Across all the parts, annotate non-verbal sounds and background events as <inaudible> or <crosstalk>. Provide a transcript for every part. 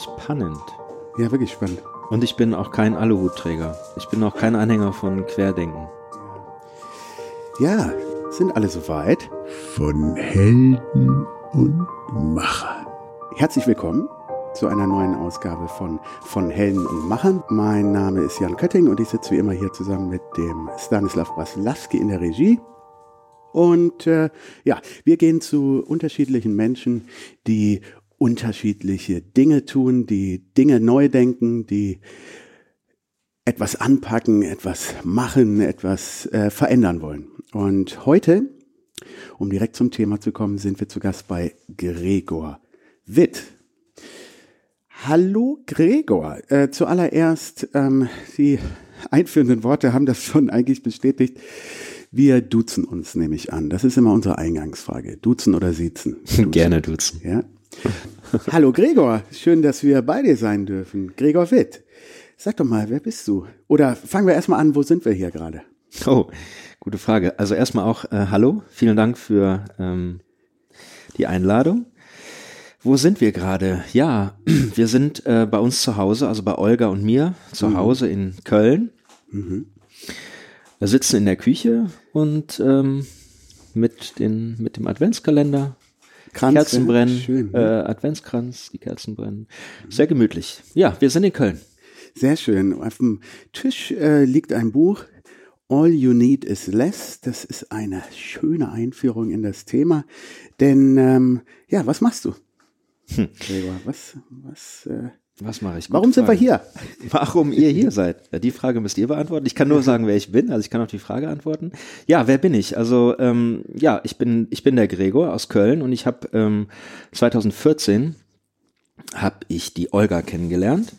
Spannend. Ja, wirklich spannend. Und ich bin auch kein Aluhutträger. Ich bin auch kein Anhänger von Querdenken. Ja, sind alle soweit? Von Helden und Machern. Herzlich willkommen zu einer neuen Ausgabe von, von Helden und Machern. Mein Name ist Jan Kötting und ich sitze wie immer hier zusammen mit dem Stanislav Braslawski in der Regie. Und äh, ja, wir gehen zu unterschiedlichen Menschen, die unterschiedliche Dinge tun, die Dinge neu denken, die etwas anpacken, etwas machen, etwas äh, verändern wollen. Und heute, um direkt zum Thema zu kommen, sind wir zu Gast bei Gregor Witt. Hallo Gregor. Äh, zuallererst, ähm, die einführenden Worte haben das schon eigentlich bestätigt. Wir duzen uns nämlich an. Das ist immer unsere Eingangsfrage. Duzen oder siezen? Duzen. <laughs> Gerne duzen. Ja. Hallo Gregor, schön, dass wir bei dir sein dürfen. Gregor Witt. Sag doch mal, wer bist du? Oder fangen wir erstmal an, wo sind wir hier gerade? Oh, gute Frage. Also erstmal auch äh, Hallo, vielen Dank für ähm, die Einladung. Wo sind wir gerade? Ja, <clears throat> wir sind äh, bei uns zu Hause, also bei Olga und mir zu mhm. Hause in Köln. Mhm. Wir sitzen in der Küche und ähm, mit, den, mit dem Adventskalender Kranz, Kerzen brennen, schön, äh, Adventskranz, die Kerzen brennen. Sehr gemütlich. Ja, wir sind in Köln. Sehr schön. Auf dem Tisch äh, liegt ein Buch, All You Need Is Less. Das ist eine schöne Einführung in das Thema. Denn, ähm, ja, was machst du? Hm. Gregor, was, was, äh, was mache ich? Gute Warum sind Frage. wir hier? <laughs> Warum ihr hier seid? Ja, die Frage müsst ihr beantworten. Ich kann nur <laughs> sagen, wer ich bin. Also ich kann auch die Frage antworten. Ja, wer bin ich? Also ähm, ja, ich bin ich bin der Gregor aus Köln und ich habe ähm, 2014 habe ich die Olga kennengelernt.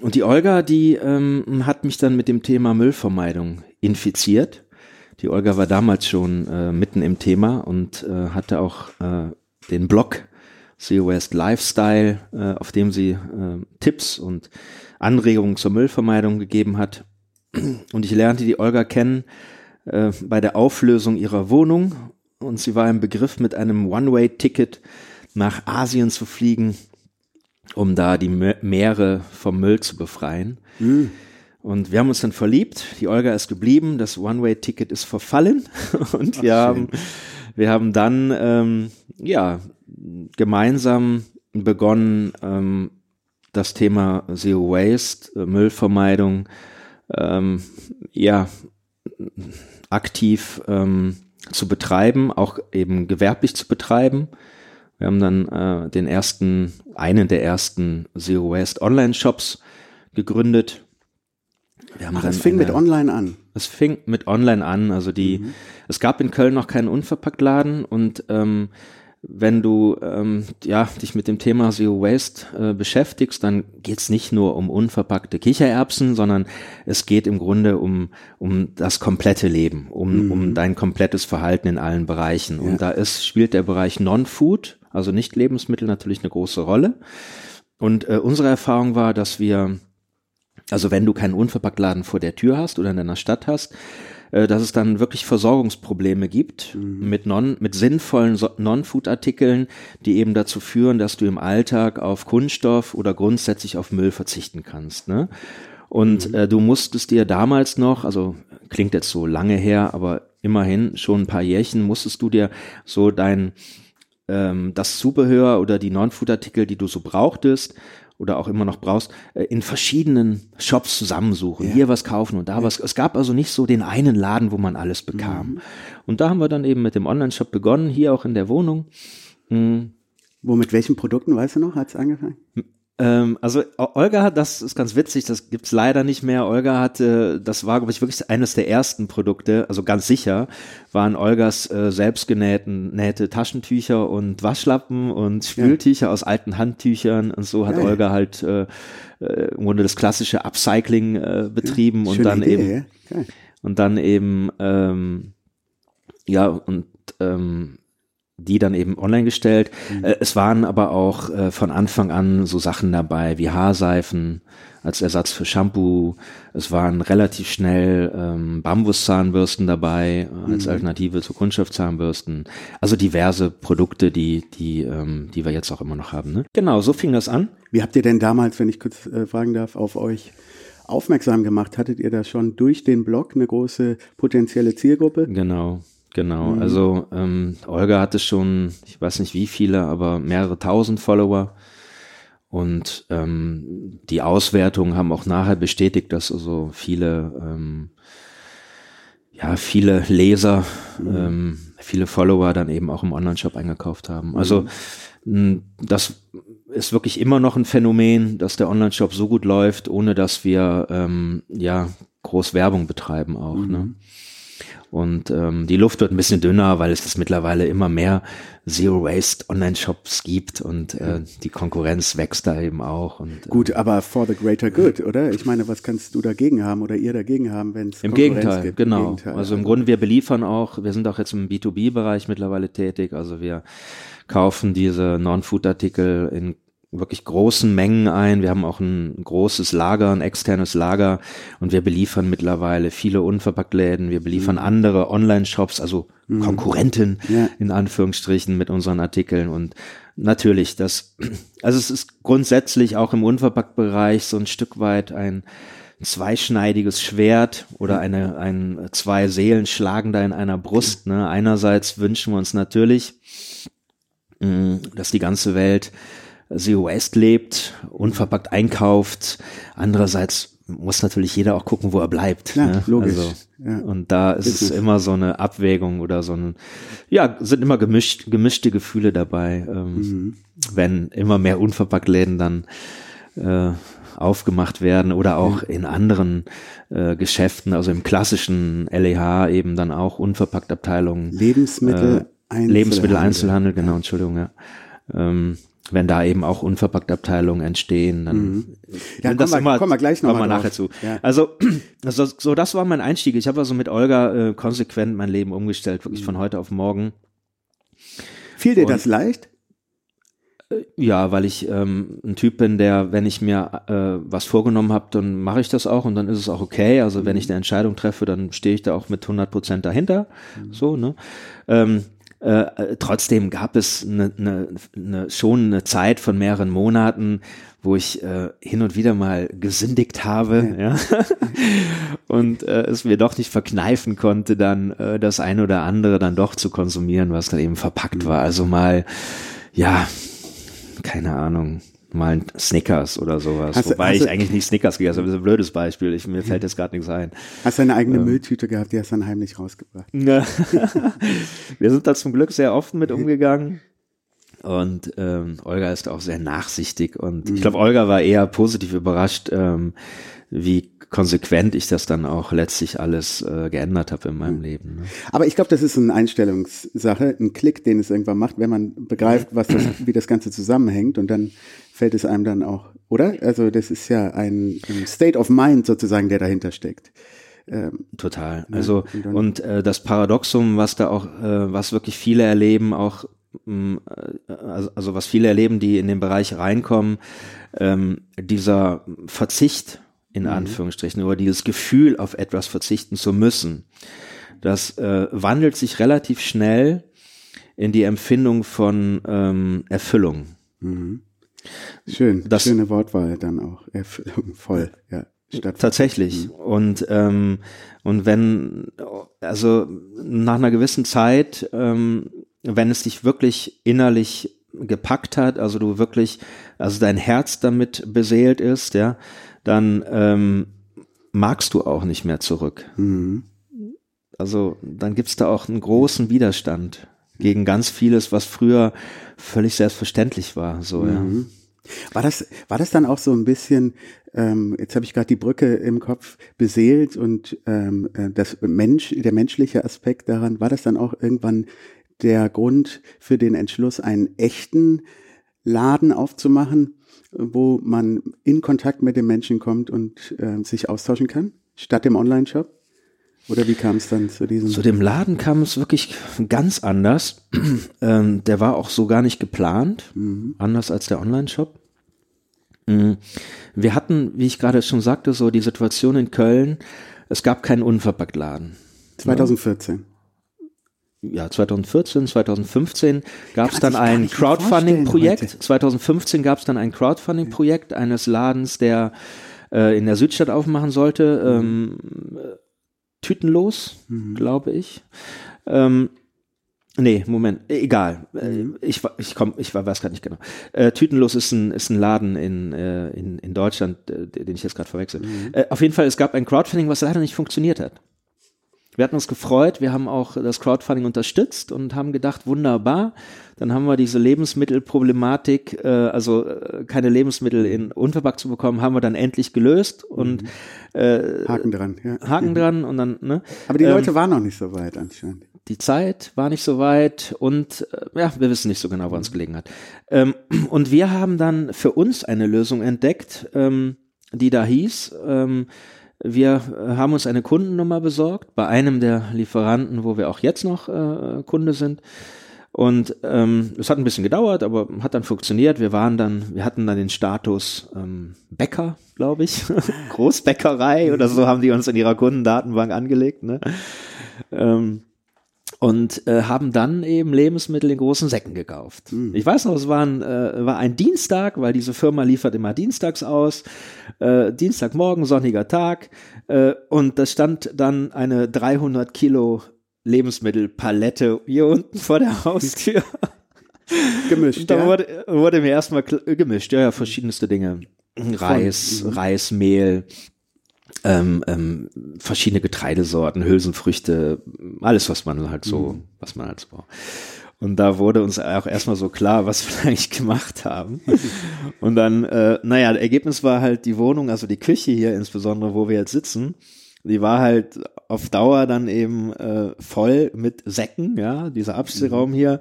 Und die Olga, die ähm, hat mich dann mit dem Thema Müllvermeidung infiziert. Die Olga war damals schon äh, mitten im Thema und äh, hatte auch äh, den Blog Zero Waste Lifestyle, äh, auf dem sie äh, Tipps und Anregungen zur Müllvermeidung gegeben hat. Und ich lernte die Olga kennen äh, bei der Auflösung ihrer Wohnung und sie war im Begriff mit einem One-Way-Ticket nach Asien zu fliegen, um da die Meere vom Müll zu befreien. Mhm. Und wir haben uns dann verliebt. Die Olga ist geblieben. Das One-Way-Ticket ist verfallen. <laughs> Und Ach, wir haben, wir haben dann, ähm, ja, gemeinsam begonnen, ähm, das Thema Zero Waste, äh, Müllvermeidung, ähm, ja, aktiv ähm, zu betreiben, auch eben gewerblich zu betreiben. Wir haben dann äh, den ersten, einen der ersten Zero Waste Online Shops gegründet. Wir haben Ach, es fing eine, mit Online an. Es fing mit Online an. Also die, mhm. es gab in Köln noch keinen Unverpacktladen und ähm, wenn du ähm, ja, dich mit dem Thema Zero Waste äh, beschäftigst, dann geht's nicht nur um unverpackte Kichererbsen, sondern es geht im Grunde um, um das komplette Leben, um, mhm. um dein komplettes Verhalten in allen Bereichen. Ja. Und da ist, spielt der Bereich Non-Food, also nicht Lebensmittel, natürlich eine große Rolle. Und äh, unsere Erfahrung war, dass wir, also wenn du keinen Unverpacktladen vor der Tür hast oder in deiner Stadt hast, äh, dass es dann wirklich Versorgungsprobleme gibt mhm. mit non, mit sinnvollen Non-Food-Artikeln, die eben dazu führen, dass du im Alltag auf Kunststoff oder grundsätzlich auf Müll verzichten kannst. Ne? Und mhm. äh, du musstest dir damals noch, also klingt jetzt so lange her, aber immerhin schon ein paar Jährchen musstest du dir so dein ähm, das Zubehör oder die Non-Food-Artikel, die du so brauchtest, oder auch immer noch brauchst, äh, in verschiedenen Shops zusammensuchen, ja. hier was kaufen und da ja. was. Es gab also nicht so den einen Laden, wo man alles bekam. Mhm. Und da haben wir dann eben mit dem Online-Shop begonnen, hier auch in der Wohnung. Mhm. Wo mit welchen Produkten, weißt du noch, hat es angefangen? Ähm, also Olga hat, das ist ganz witzig, das gibt's leider nicht mehr. Olga hatte, das war, glaube ich, wirklich eines der ersten Produkte, also ganz sicher, waren Olgas äh, selbstgenähten nähte Taschentücher und Waschlappen und Spültücher ja. aus alten Handtüchern und so hat ja, Olga halt äh, äh, im Grunde das klassische Upcycling äh, betrieben und dann Idee, eben und dann eben ähm, ja und ähm, die dann eben online gestellt. Mhm. Äh, es waren aber auch äh, von Anfang an so Sachen dabei wie Haarseifen als Ersatz für Shampoo. Es waren relativ schnell ähm, Bambuszahnbürsten dabei äh, als mhm. Alternative zu Kunststoffzahnbürsten. Also diverse Produkte, die die ähm, die wir jetzt auch immer noch haben. Ne? Genau, so fing das an. Wie habt ihr denn damals, wenn ich kurz äh, fragen darf, auf euch aufmerksam gemacht? Hattet ihr da schon durch den Blog eine große potenzielle Zielgruppe? Genau, genau. Mhm. Also ähm, Olga hatte schon, ich weiß nicht wie viele, aber mehrere tausend Follower. Und ähm, die Auswertungen haben auch nachher bestätigt, dass also viele, ähm, ja, viele Leser, mhm. ähm, viele Follower dann eben auch im Online-Shop eingekauft haben. Also mhm. das ist wirklich immer noch ein Phänomen, dass der Online-Shop so gut läuft, ohne dass wir ähm, ja groß Werbung betreiben auch. Ne? Mhm. Ne? Und ähm, die Luft wird ein bisschen dünner, weil es das mittlerweile immer mehr Zero Waste Online-Shops gibt und äh, die Konkurrenz wächst da eben auch. Und, äh, Gut, aber for the greater good, oder? Ich meine, was kannst du dagegen haben oder ihr dagegen haben, wenn es Im Gegenteil, gibt? genau. Im Gegenteil. Also im Grunde, wir beliefern auch, wir sind auch jetzt im B2B-Bereich mittlerweile tätig, also wir kaufen diese Non-Food-Artikel in wirklich großen Mengen ein. Wir haben auch ein großes Lager, ein externes Lager und wir beliefern mittlerweile viele Unverpacktläden. Wir beliefern mhm. andere Online-Shops, also mhm. Konkurrenten ja. in Anführungsstrichen mit unseren Artikeln und natürlich das, also es ist grundsätzlich auch im Unverpacktbereich so ein Stück weit ein zweischneidiges Schwert oder eine, ein, zwei Seelen schlagen da in einer Brust. Ne? Einerseits wünschen wir uns natürlich, mm, dass die ganze Welt Zero Waste lebt, unverpackt einkauft. Andererseits muss natürlich jeder auch gucken, wo er bleibt. Ja, ne? logisch. Also, ja. Und da ist Business. es immer so eine Abwägung oder so ein, ja, sind immer gemischt, gemischte Gefühle dabei, ähm, mhm. wenn immer mehr Unverpacktläden dann äh, aufgemacht werden oder auch in anderen äh, Geschäften, also im klassischen LEH eben dann auch Unverpacktabteilungen. Lebensmittel äh, Lebensmitteleinzelhandel, genau, Entschuldigung, ja. Ähm, wenn da eben auch Unverpacktabteilungen entstehen, dann mhm. ja, das kommen, wir, kommen wir gleich noch wir nachher zu. Ja. Also, <clears throat> also so das war mein Einstieg. Ich habe also mit Olga äh, konsequent mein Leben umgestellt, wirklich von heute auf morgen. Fiel dir Und, das leicht? Äh, ja, weil ich ähm, ein Typ bin, der, wenn ich mir äh, was vorgenommen habe, dann mache ich das auch und dann ist es auch okay. Also wenn ich eine Entscheidung treffe, dann stehe ich da auch mit 100 Prozent dahinter. Mhm. So, ne? Ähm, äh, trotzdem gab es eine, eine, eine, schon eine Zeit von mehreren Monaten, wo ich äh, hin und wieder mal gesündigt habe, ja, ja? <laughs> und äh, es mir doch nicht verkneifen konnte, dann äh, das eine oder andere dann doch zu konsumieren, was dann eben verpackt war. Also mal, ja, keine Ahnung, mal ein Snickers oder sowas. Hast Wobei ich eigentlich nicht Snickers gegessen habe. Das ist ein blödes Beispiel. Ich, mir fällt jetzt gerade nichts ein. Hast du eine eigene ähm. Mülltüte gehabt, die hast du dann heimlich rausgebracht? <laughs> Wir sind da zum Glück sehr offen mit umgegangen. Und ähm, Olga ist auch sehr nachsichtig und mhm. ich glaube, Olga war eher positiv überrascht, ähm, wie konsequent ich das dann auch letztlich alles äh, geändert habe in meinem mhm. Leben. Ne? Aber ich glaube, das ist eine Einstellungssache, ein Klick, den es irgendwann macht, wenn man begreift, was das, wie das Ganze zusammenhängt und dann fällt es einem dann auch, oder? Also das ist ja ein, ein State of Mind sozusagen, der dahinter steckt. Ähm, Total. Also ja, und, und äh, das Paradoxum, was da auch, äh, was wirklich viele erleben, auch mh, mm, äh, also, also was viele erleben, die in den Bereich reinkommen, ähm, dieser Verzicht in mhm. Anführungsstrichen, oder dieses Gefühl, auf etwas verzichten zu müssen, das äh, wandelt sich relativ schnell in die Empfindung von ähm, Erfüllung. Mhm. Schön, das, schöne Wortwahl dann auch. <laughs> Voll, ja. Tatsächlich. Mhm. Und, ähm, und wenn, also nach einer gewissen Zeit, ähm, wenn es dich wirklich innerlich gepackt hat, also du wirklich, also dein Herz damit beseelt ist, ja, dann ähm, magst du auch nicht mehr zurück. Mhm. Also dann gibt's da auch einen großen Widerstand gegen ganz vieles, was früher völlig selbstverständlich war. So, mhm. ja. War das, war das dann auch so ein bisschen, ähm, jetzt habe ich gerade die Brücke im Kopf beseelt und ähm, äh, das Mensch, der menschliche Aspekt daran, war das dann auch irgendwann der Grund für den Entschluss, einen echten Laden aufzumachen, wo man in Kontakt mit den Menschen kommt und äh, sich austauschen kann, statt dem Online-Shop? Oder wie kam es dann zu diesem? Zu dem Laden kam es wirklich ganz anders. <clears throat> ähm, der war auch so gar nicht geplant, mhm. anders als der Online-Shop. Mhm. Wir hatten, wie ich gerade schon sagte, so die Situation in Köln, es gab keinen Unverpacktladen. 2014. ja, 2014, 2015 gab es dann ein Crowdfunding-Projekt. heute. 2015 gab es dann ein Crowdfunding-Projekt eines Ladens, der äh, in der Südstadt aufmachen sollte. Ähm, tütenlos, glaube ich. Ähm, nee, Moment, äh, egal. Äh, Ich, wa- ich komm, ich weiß gerade nicht genau. Äh, Tütenlos ist ein, ist ein Laden in, äh, in, in Deutschland, äh, den ich jetzt gerade verwechsel. Äh, auf jeden Fall, es gab ein Crowdfunding, was leider nicht funktioniert hat. Wir hatten uns gefreut, wir haben auch das Crowdfunding unterstützt und haben gedacht, wunderbar, dann haben wir diese Lebensmittelproblematik, äh, also äh, keine Lebensmittel in unverpackt zu bekommen, haben wir dann endlich gelöst und äh, Haken dran, ja. Haken dran und dann, ne? Aber die Ähm, Leute waren noch nicht so weit anscheinend. die Zeit war nicht so weit und äh, ja, wir wissen nicht so genau, woran es gelegen hat. Ähm, und wir haben dann für uns eine Lösung entdeckt, ähm, die da hieß, ähm, wir äh, haben uns eine Kundennummer besorgt bei einem der Lieferanten, wo wir auch jetzt noch äh, Kunde sind. Und ähm, es hat ein bisschen gedauert, aber hat dann funktioniert. Wir waren dann, wir hatten dann den Status ähm, Bäcker, glaube ich, <laughs> Großbäckerei oder so haben die uns in ihrer Kundendatenbank angelegt. Ne? Ähm, und äh, haben dann eben Lebensmittel in großen Säcken gekauft. Ich weiß noch, es war ein, äh, war ein Dienstag, weil diese Firma liefert immer dienstags aus. Äh, Dienstagmorgen, sonniger Tag. Äh, und da stand dann eine 300 Kilo Lebensmittelpalette hier unten vor der Haustür. <laughs> Gemischt, Da ja. wurde, wurde mir erstmal gemischt, ja, ja, verschiedenste Dinge. Reis, Reis, Mehl, ähm, ähm, verschiedene Getreidesorten, Hülsenfrüchte, alles, was man halt so, was man halt so braucht. Und da wurde uns auch erstmal so klar, was wir <laughs> eigentlich gemacht haben. <laughs> Und dann, äh, naja, das Ergebnis war halt die Wohnung, also die Küche hier insbesondere, wo wir jetzt sitzen, die war halt auf Dauer dann eben äh, voll mit Säcken, ja, dieser Abstellraum hier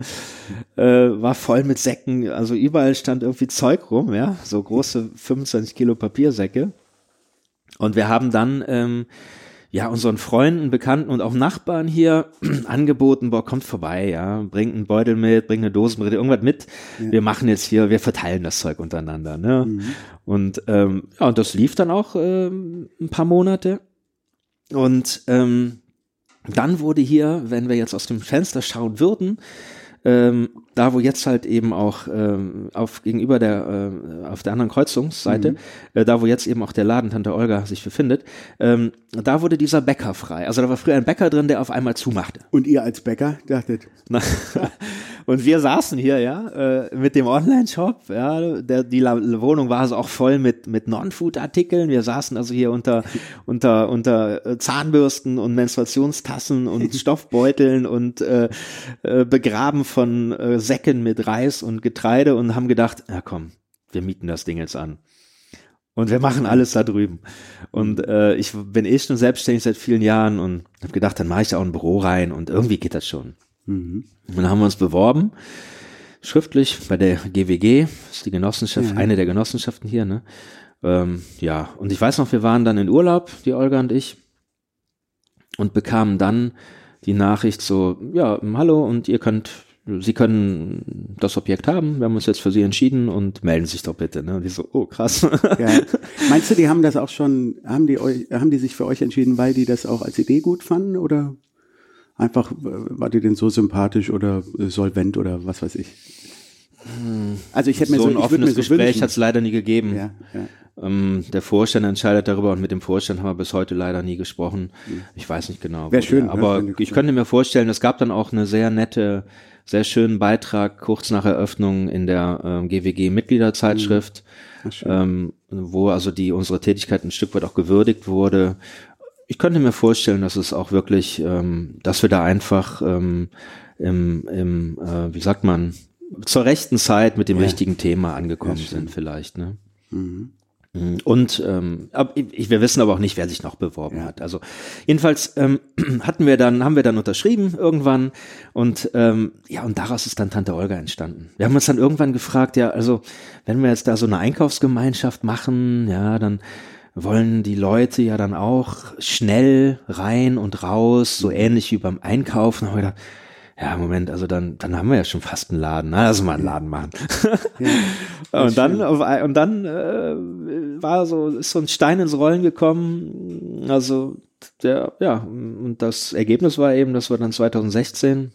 äh, war voll mit Säcken, also überall stand irgendwie Zeug rum, ja, so große 25 Kilo Papiersäcke. Und wir haben dann ähm, ja unseren Freunden, Bekannten und auch Nachbarn hier <clears throat> angeboten, boah, kommt vorbei, ja, bringt einen Beutel mit, bringt eine Dose mit, irgendwas mit. Wir machen jetzt hier, wir verteilen das Zeug untereinander, ne? Und ähm, ja, und das lief dann auch ähm, ein paar Monate. Und ähm, dann wurde hier, wenn wir jetzt aus dem Fenster schauen würden, ähm, da wo jetzt halt eben auch ähm, auf gegenüber der äh, auf der anderen Kreuzungsseite, äh, da wo jetzt eben auch der Laden Tante Olga sich befindet, ähm, da wurde dieser Bäcker frei. Also da war früher ein Bäcker drin, der auf einmal zumachte. Und ihr als Bäcker dachtet, Na, <laughs> <laughs> und wir saßen hier, ja, äh, mit dem Online-Shop, ja, der, die Wohnung war also auch voll mit, mit Non-Food-Artikeln. Wir saßen also hier unter, unter, unter äh, Zahnbürsten und Menstruationstassen und <laughs> Stoffbeuteln und äh, äh, begraben von äh, Säcken mit Reis und Getreide und haben gedacht, ja komm, wir mieten das Ding jetzt an. Und wir machen alles da drüben. Und äh, ich bin eh schon selbstständig seit vielen Jahren und habe gedacht, dann mache ich da auch ein Büro rein und irgendwie geht das schon. Und dann haben wir uns beworben, schriftlich bei der GWG, das ist die Genossenschaft, eine der Genossenschaften hier, ne? Ähm, ja, und ich weiß noch, wir waren dann in Urlaub, die Olga und ich, und bekamen dann die Nachricht so, ja, hallo, und ihr könnt, Sie können das Objekt haben, wir haben uns jetzt für Sie entschieden und melden sich doch bitte, ne? Und die so, oh krass. ja. Meinst du, die haben das auch schon, haben die euch, haben die sich für euch entschieden, weil die das auch als Idee gut fanden oder einfach, äh, war die denn so sympathisch oder äh, solvent oder was weiß ich? Also ich hätte mir so so, ein würde mir offenes so Gespräch hat es leider nie gegeben. Ja, ja. Ähm, der Vorstand entscheidet darüber und mit dem Vorstand haben wir bis heute leider nie gesprochen. Ich weiß nicht genau. Wär wo schön, der- aber ja, wenn du- ich könnte mir vorstellen, es gab dann auch eine sehr nette, sehr schönen Beitrag kurz nach Eröffnung in der ähm, GWG Mitgliederzeitschrift, schön. ähm, wo also die unsere Tätigkeit ein Stück weit auch gewürdigt wurde. Ich könnte mir vorstellen, dass es auch wirklich, ähm, dass wir da einfach ähm, im, im äh, wie sagt man, zur rechten Zeit mit dem Ja. richtigen Thema angekommen Ja, sind vielleicht. Ne? Mhm. Mhm. Und ähm, wir wissen aber auch nicht, wer sich noch beworben Ja. hat. Also jedenfalls ähm, <clears throat> hatten wir dann, haben wir dann unterschrieben irgendwann und ähm, ja und daraus ist dann Tante Olga entstanden. Wir haben uns dann irgendwann gefragt, ja also wenn wir jetzt da so eine Einkaufsgemeinschaft machen, ja dann wollen die Leute ja dann auch schnell rein und raus, so ähnlich wie beim Einkaufen. Wir gedacht, ja, Moment, also dann, dann haben wir ja schon fast einen Laden. Na, lass mal einen Laden machen. <laughs> und dann, auf, und dann äh, war so, ist so ein Stein ins Rollen gekommen. Also, der, ja, und das Ergebnis war eben, dass wir dann 2016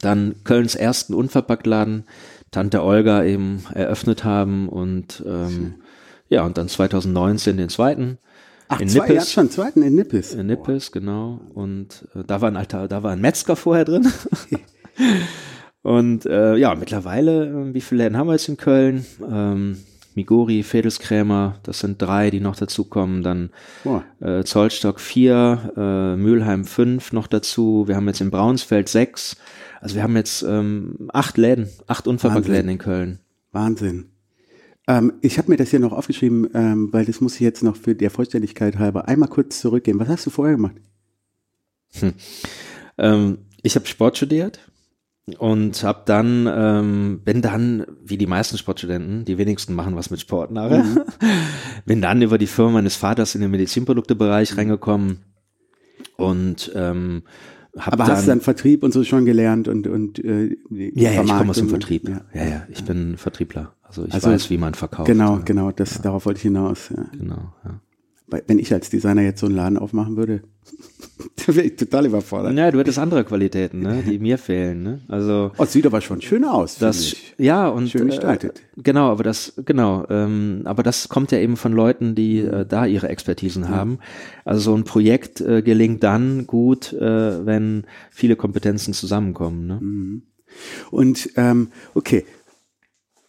dann Kölns ersten Unverpacktladen, Tante Olga eben eröffnet haben und ähm, ja, und dann 2019 den zweiten. Ach, in zwei, Nippes. ihr habt schon einen zweiten in Nippes. In Nippes, genau. Und äh, da war ein alter, da war ein Metzger vorher drin. <laughs> und äh, ja, mittlerweile, äh, wie viele Läden haben wir jetzt in Köln? Ähm, Migori, Fedelskrämer, das sind drei, die noch dazukommen. Dann äh, Zollstock vier, äh, Mülheim fünf noch dazu. Wir haben jetzt in Braunsfeld sechs. Also wir haben jetzt ähm, acht Läden, acht Unverpacktläden in Köln. Wahnsinn. Ähm, ich habe mir das hier noch aufgeschrieben, ähm, weil das muss ich jetzt noch für der Vollständigkeit halber einmal kurz zurückgehen. Was hast du vorher gemacht? Ähm, ich habe Sport studiert und habe dann ähm, bin dann wie die meisten Sportstudenten, die wenigsten machen was mit Sport nachher, <laughs> bin dann über die Firma meines Vaters in den Medizinproduktebereich reingekommen und ähm, hab Aber dann, hast du dann Vertrieb und so schon gelernt und und äh, ja, ja, ich komme aus dem Vermarktung und- Vertrieb. Ja. Ja, ja, ich bin Vertriebler. Also ich Also, weiß, wie man verkauft. Genau, Ja, genau, das darauf wollte ich hinaus. Ja. Genau, ja. Wenn ich als Designer jetzt so einen Laden aufmachen würde, <laughs> da wäre ich total überfordert. Ja, du hättest andere Qualitäten, ne, die mir fehlen. Ne? Also Oh, es sieht aber schon schön aus. das, ja und Schön gestaltet. Äh, genau, aber das, genau, ähm, aber das kommt ja eben von Leuten, die äh, da ihre Expertisen haben. Also so ein Projekt äh, gelingt dann gut, äh, wenn viele Kompetenzen zusammenkommen. Ne? Und ähm, okay.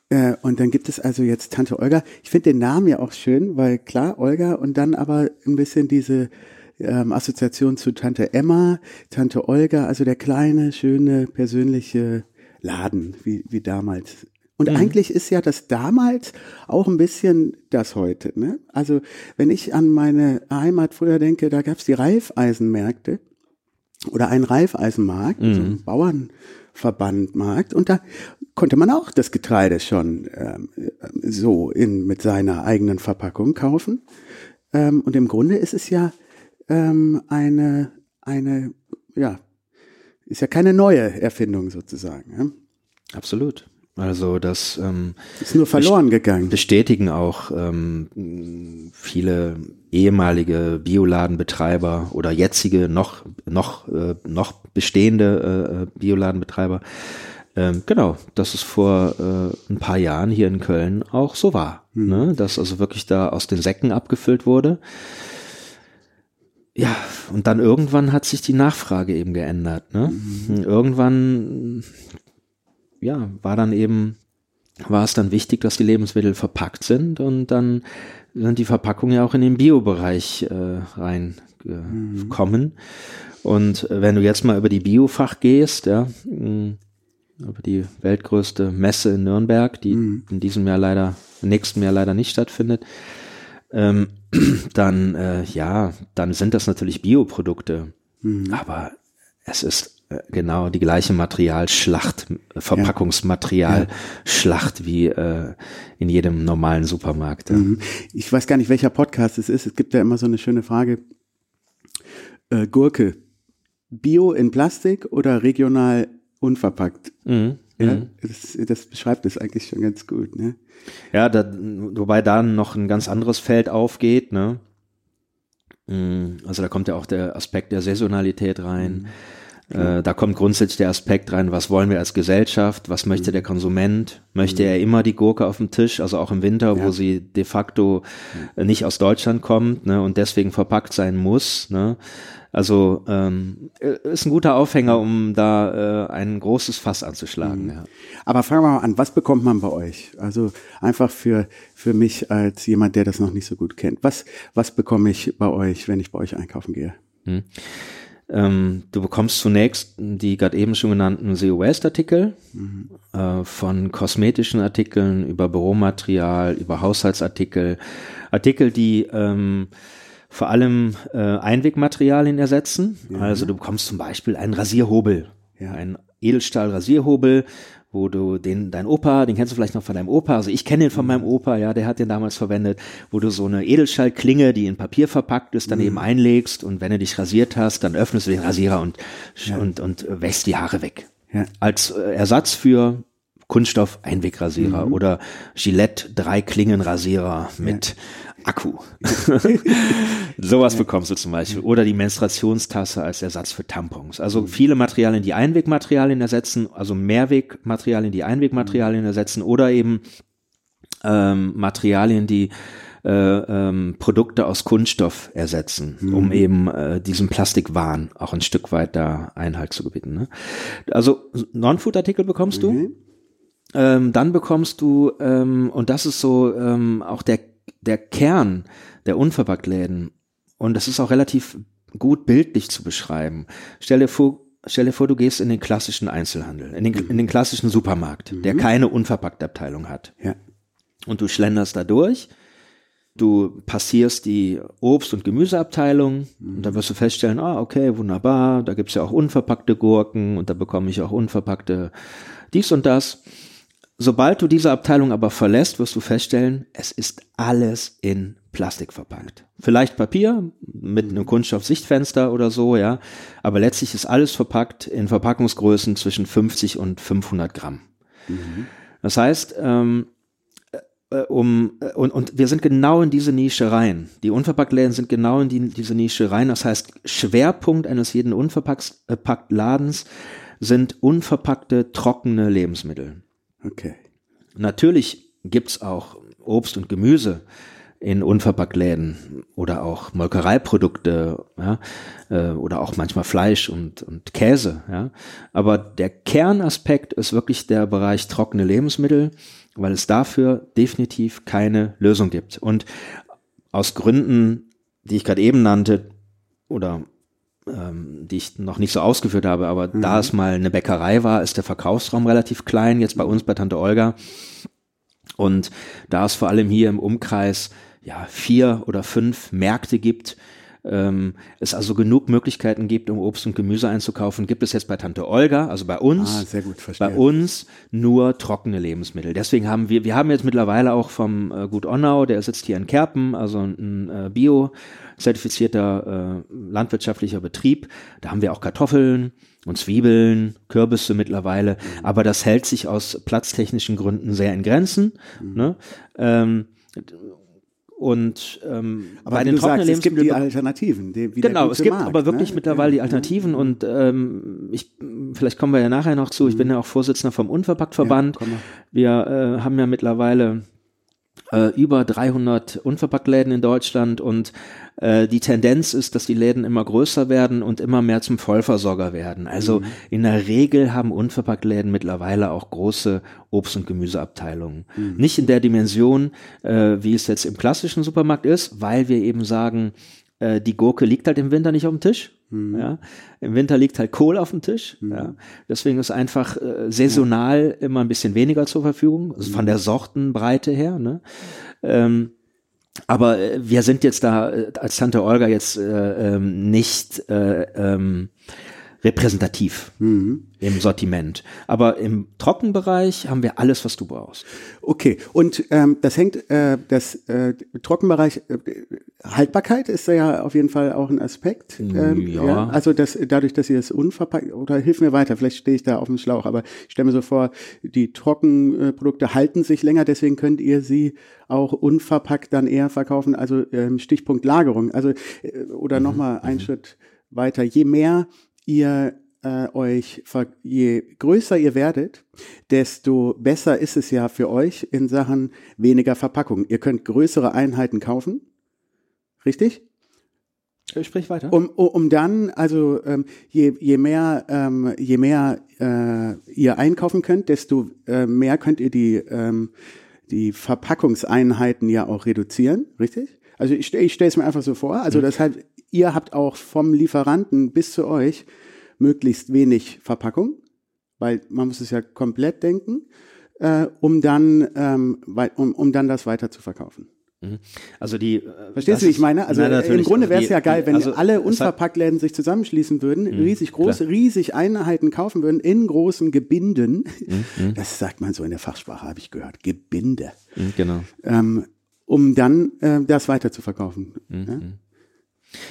Äh, und dann gibt es also jetzt Tante Olga. Ich finde den Namen ja auch schön, weil klar, Olga und dann aber ein bisschen diese ähm, Assoziation zu Tante Emma, Tante Olga, also der kleine, schöne, persönliche Laden, wie, wie damals. Und eigentlich ist ja das damals auch ein bisschen das heute. Ne? Also wenn ich an meine Heimat früher denke, da gab es die Reifeisenmärkte oder einen Reifeisenmarkt, so einen Bauernverbandmarkt und da konnte man auch das Getreide schon ähm, so in mit seiner eigenen Verpackung kaufen. Ähm, und im Grunde ist es ja ähm, eine eine ja ist ja keine neue Erfindung sozusagen. Ja? Absolut. Also das ähm, Ist nur verloren gegangen. bestätigen auch ähm, viele ehemalige Bioladenbetreiber oder jetzige noch noch äh, noch bestehende äh, Bioladenbetreiber. Ähm, genau, dass es vor äh, ein paar Jahren hier in Köln auch so war, ne? dass also wirklich da aus den Säcken abgefüllt wurde. Ja, und dann irgendwann hat sich die Nachfrage eben geändert. Ne? Irgendwann ja, war dann eben, war es dann wichtig, dass die Lebensmittel verpackt sind und dann sind die Verpackungen ja auch in den Biobereich äh, reingekommen. Und äh, wenn du jetzt mal über die Biofach gehst, ja, über die weltgrößte Messe in Nürnberg, die in diesem Jahr leider, im nächsten Jahr leider nicht stattfindet, ähm, <clears throat> dann äh, ja, dann sind das natürlich Bioprodukte. Aber es ist äh, genau die gleiche Materialschlacht, äh, Verpackungsmaterialschlacht wie äh, in jedem normalen Supermarkt. Ja. Mhm. Ich weiß gar nicht, welcher Podcast es ist. Es gibt ja immer so eine schöne Frage. Äh, Gurke, Bio in Plastik oder regional unverpackt? Mhm. Ja, das, das beschreibt es eigentlich schon ganz gut. Ne? Ja, da, wobei da noch ein ganz anderes Feld aufgeht, ne? Mm, Also da kommt ja auch der Aspekt der Saisonalität rein. Äh, da kommt grundsätzlich der Aspekt rein, was wollen wir als Gesellschaft, was möchte der Konsument? Möchte er immer die Gurke auf dem Tisch, also auch im Winter, wo sie de facto äh, nicht aus Deutschland kommt ne, und deswegen verpackt sein muss. Ne? Also ähm, äh, ist ein guter Aufhänger, um da äh, ein großes Fass anzuschlagen. Ja. Aber fangen wir mal an, was bekommt man bei euch? Also einfach für, für mich als jemand, der das noch nicht so gut kennt. Was, was bekomme ich bei euch, wenn ich bei euch einkaufen gehe? Ähm, du bekommst zunächst die gerade eben schon genannten Zero Waste Artikel, äh, von kosmetischen Artikeln über Büromaterial, über Haushaltsartikel, Artikel, die ähm, vor allem äh, Einwegmaterialien ersetzen. Also du bekommst zum Beispiel einen Rasierhobel, Ja. ein Edelstahl-Rasierhobel, wo du den, dein Opa, den kennst du vielleicht noch von deinem Opa, also ich kenne den von meinem Opa, ja, der hat den damals verwendet, wo du so eine Edelstahlklinge, die in Papier verpackt ist, dann eben einlegst und wenn du dich rasiert hast, dann öffnest du den Rasierer und, und, und wäschst die Haare weg. Ja. Als äh, Ersatz für Kunststoff Einwegrasierer Mhm. oder Gillette drei Klingenrasierer mit Akku. <laughs> Sowas bekommst du zum Beispiel. Oder die Menstruationstasse als Ersatz für Tampons. Also Mhm. viele Materialien, die Einwegmaterialien ersetzen, also Mehrwegmaterialien, die Einwegmaterialien Mhm. ersetzen oder eben ähm, Materialien, die äh, ähm, Produkte aus Kunststoff ersetzen, Mhm. um eben äh, diesem Plastikwahn auch ein Stück weit da Einhalt zu gebieten. Ne? Also Non-Food-Artikel bekommst du. Mhm. Ähm, dann bekommst du, ähm, und das ist so ähm, auch der, der Kern der Unverpacktläden, und das ist auch relativ gut bildlich zu beschreiben. Stell dir vor, stell dir vor, du gehst in den klassischen Einzelhandel, in den, in den klassischen Supermarkt, der keine unverpackte Abteilung hat. Ja. Und du schlenderst da durch, du passierst die Obst- und Gemüseabteilung und dann wirst du feststellen, ah, okay, wunderbar, da gibt's ja auch unverpackte Gurken und da bekomme ich auch unverpackte dies und das. Sobald du diese Abteilung aber verlässt, wirst du feststellen, es ist alles in Plastik verpackt. Vielleicht Papier mit einem Kunststoff-Sichtfenster oder so, ja. Aber letztlich ist alles verpackt in Verpackungsgrößen zwischen 50 und 500 Gramm. Das heißt, ähm, äh, um äh, und, und wir sind genau in diese Nische rein. Die Unverpacktläden sind genau in die, diese Nische rein. Das heißt, Schwerpunkt eines jeden Unverpacktladens sind unverpackte, trockene Lebensmittel. Okay. Natürlich gibt's auch Obst und Gemüse in Unverpacktläden oder auch Molkereiprodukte, ja, äh, oder auch manchmal Fleisch und, und Käse, ja. Aber der Kernaspekt ist wirklich der Bereich trockene Lebensmittel, weil es dafür definitiv keine Lösung gibt. Und aus Gründen, die ich gerade eben nannte, oder ähm, die ich noch nicht so ausgeführt habe, aber da es mal eine Bäckerei war, ist der Verkaufsraum relativ klein, jetzt bei uns bei Tante Olga. Und da es vor allem hier im Umkreis ja vier oder fünf Märkte gibt, ähm, es also genug Möglichkeiten gibt, um Obst und Gemüse einzukaufen, gibt es jetzt bei Tante Olga, also bei uns, Ah, sehr gut, verstehe. bei uns nur trockene Lebensmittel. Deswegen haben wir, wir haben jetzt mittlerweile auch vom äh, Gut Onnau, der sitzt hier in Kerpen, also ein äh, Bio zertifizierter äh, landwirtschaftlicher Betrieb. Da haben wir auch Kartoffeln und Zwiebeln, Kürbisse mittlerweile, aber das hält sich aus platztechnischen Gründen sehr in Grenzen. Ne? Ähm, und ähm, Aber bei den trockenen sagst, es gibt die Alternativen. Die, Genau, es gibt Markt, aber wirklich ne? mittlerweile die Ja. Alternativen und ähm, ich, vielleicht kommen wir ja nachher noch zu. Ich bin ja auch Vorsitzender vom Unverpacktverband. Ja, wir äh, haben ja mittlerweile äh, über 300 Unverpacktläden in Deutschland und äh, die Tendenz ist, dass die Läden immer größer werden und immer mehr zum Vollversorger werden. Also Mhm. in der Regel haben Unverpacktläden mittlerweile auch große Obst- und Gemüseabteilungen. Mhm. Nicht in der Dimension, äh, wie es jetzt im klassischen Supermarkt ist, weil wir eben sagen, äh, die Gurke liegt halt im Winter nicht auf dem Tisch. Mhm. Ja. Im Winter liegt halt Kohl auf dem Tisch. Ja. Deswegen ist einfach äh, saisonal immer ein bisschen weniger zur Verfügung, also von der Sortenbreite her. Ne? Ähm, aber äh, wir sind jetzt da äh, als Tante Olga jetzt äh, ähm, nicht äh, ähm, repräsentativ Mhm. im Sortiment. Aber im Trockenbereich haben wir alles, was du brauchst. Okay, und ähm, das hängt, äh, das äh, Trockenbereich, äh, Haltbarkeit ist ja auf jeden Fall auch ein Aspekt. Ähm, Ja. Also das, dadurch, dass ihr es unverpackt, oder hilf mir weiter, vielleicht stehe ich da auf dem Schlauch, aber ich stelle mir so vor, die Trockenprodukte halten sich länger, deswegen könnt ihr sie auch unverpackt dann eher verkaufen. Also ähm, Stichpunkt Lagerung. Also äh, oder nochmal einen Schritt weiter. Je mehr ihr äh, euch, ver je größer ihr werdet, desto besser ist es ja für euch in Sachen weniger Verpackung. Ihr könnt größere Einheiten kaufen, richtig? Sprich weiter. Um, um, dann, also ähm, je, je mehr, ähm, je mehr äh, ihr einkaufen könnt, desto äh, mehr könnt ihr die, ähm, die Verpackungseinheiten ja auch reduzieren, richtig? Also ich, ich stelle es mir einfach so vor. Also das heißt, ihr habt auch vom Lieferanten bis zu euch möglichst wenig Verpackung, weil man muss es ja komplett denken, äh, um dann, ähm, um, um dann das weiter zu verkaufen. Also die. Verstehst du, wie ich meine? Also Nein, äh, im Grunde Also wäre es ja geil, wenn also alle Unverpacktläden sich zusammenschließen würden, riesig große, klar. riesig Einheiten kaufen würden in großen Gebinden. Mhm, Das sagt man so in der Fachsprache, habe ich gehört. Gebinde. Mhm, Genau. Ähm, um dann äh, das weiter zu verkaufen. Mhm, Ja?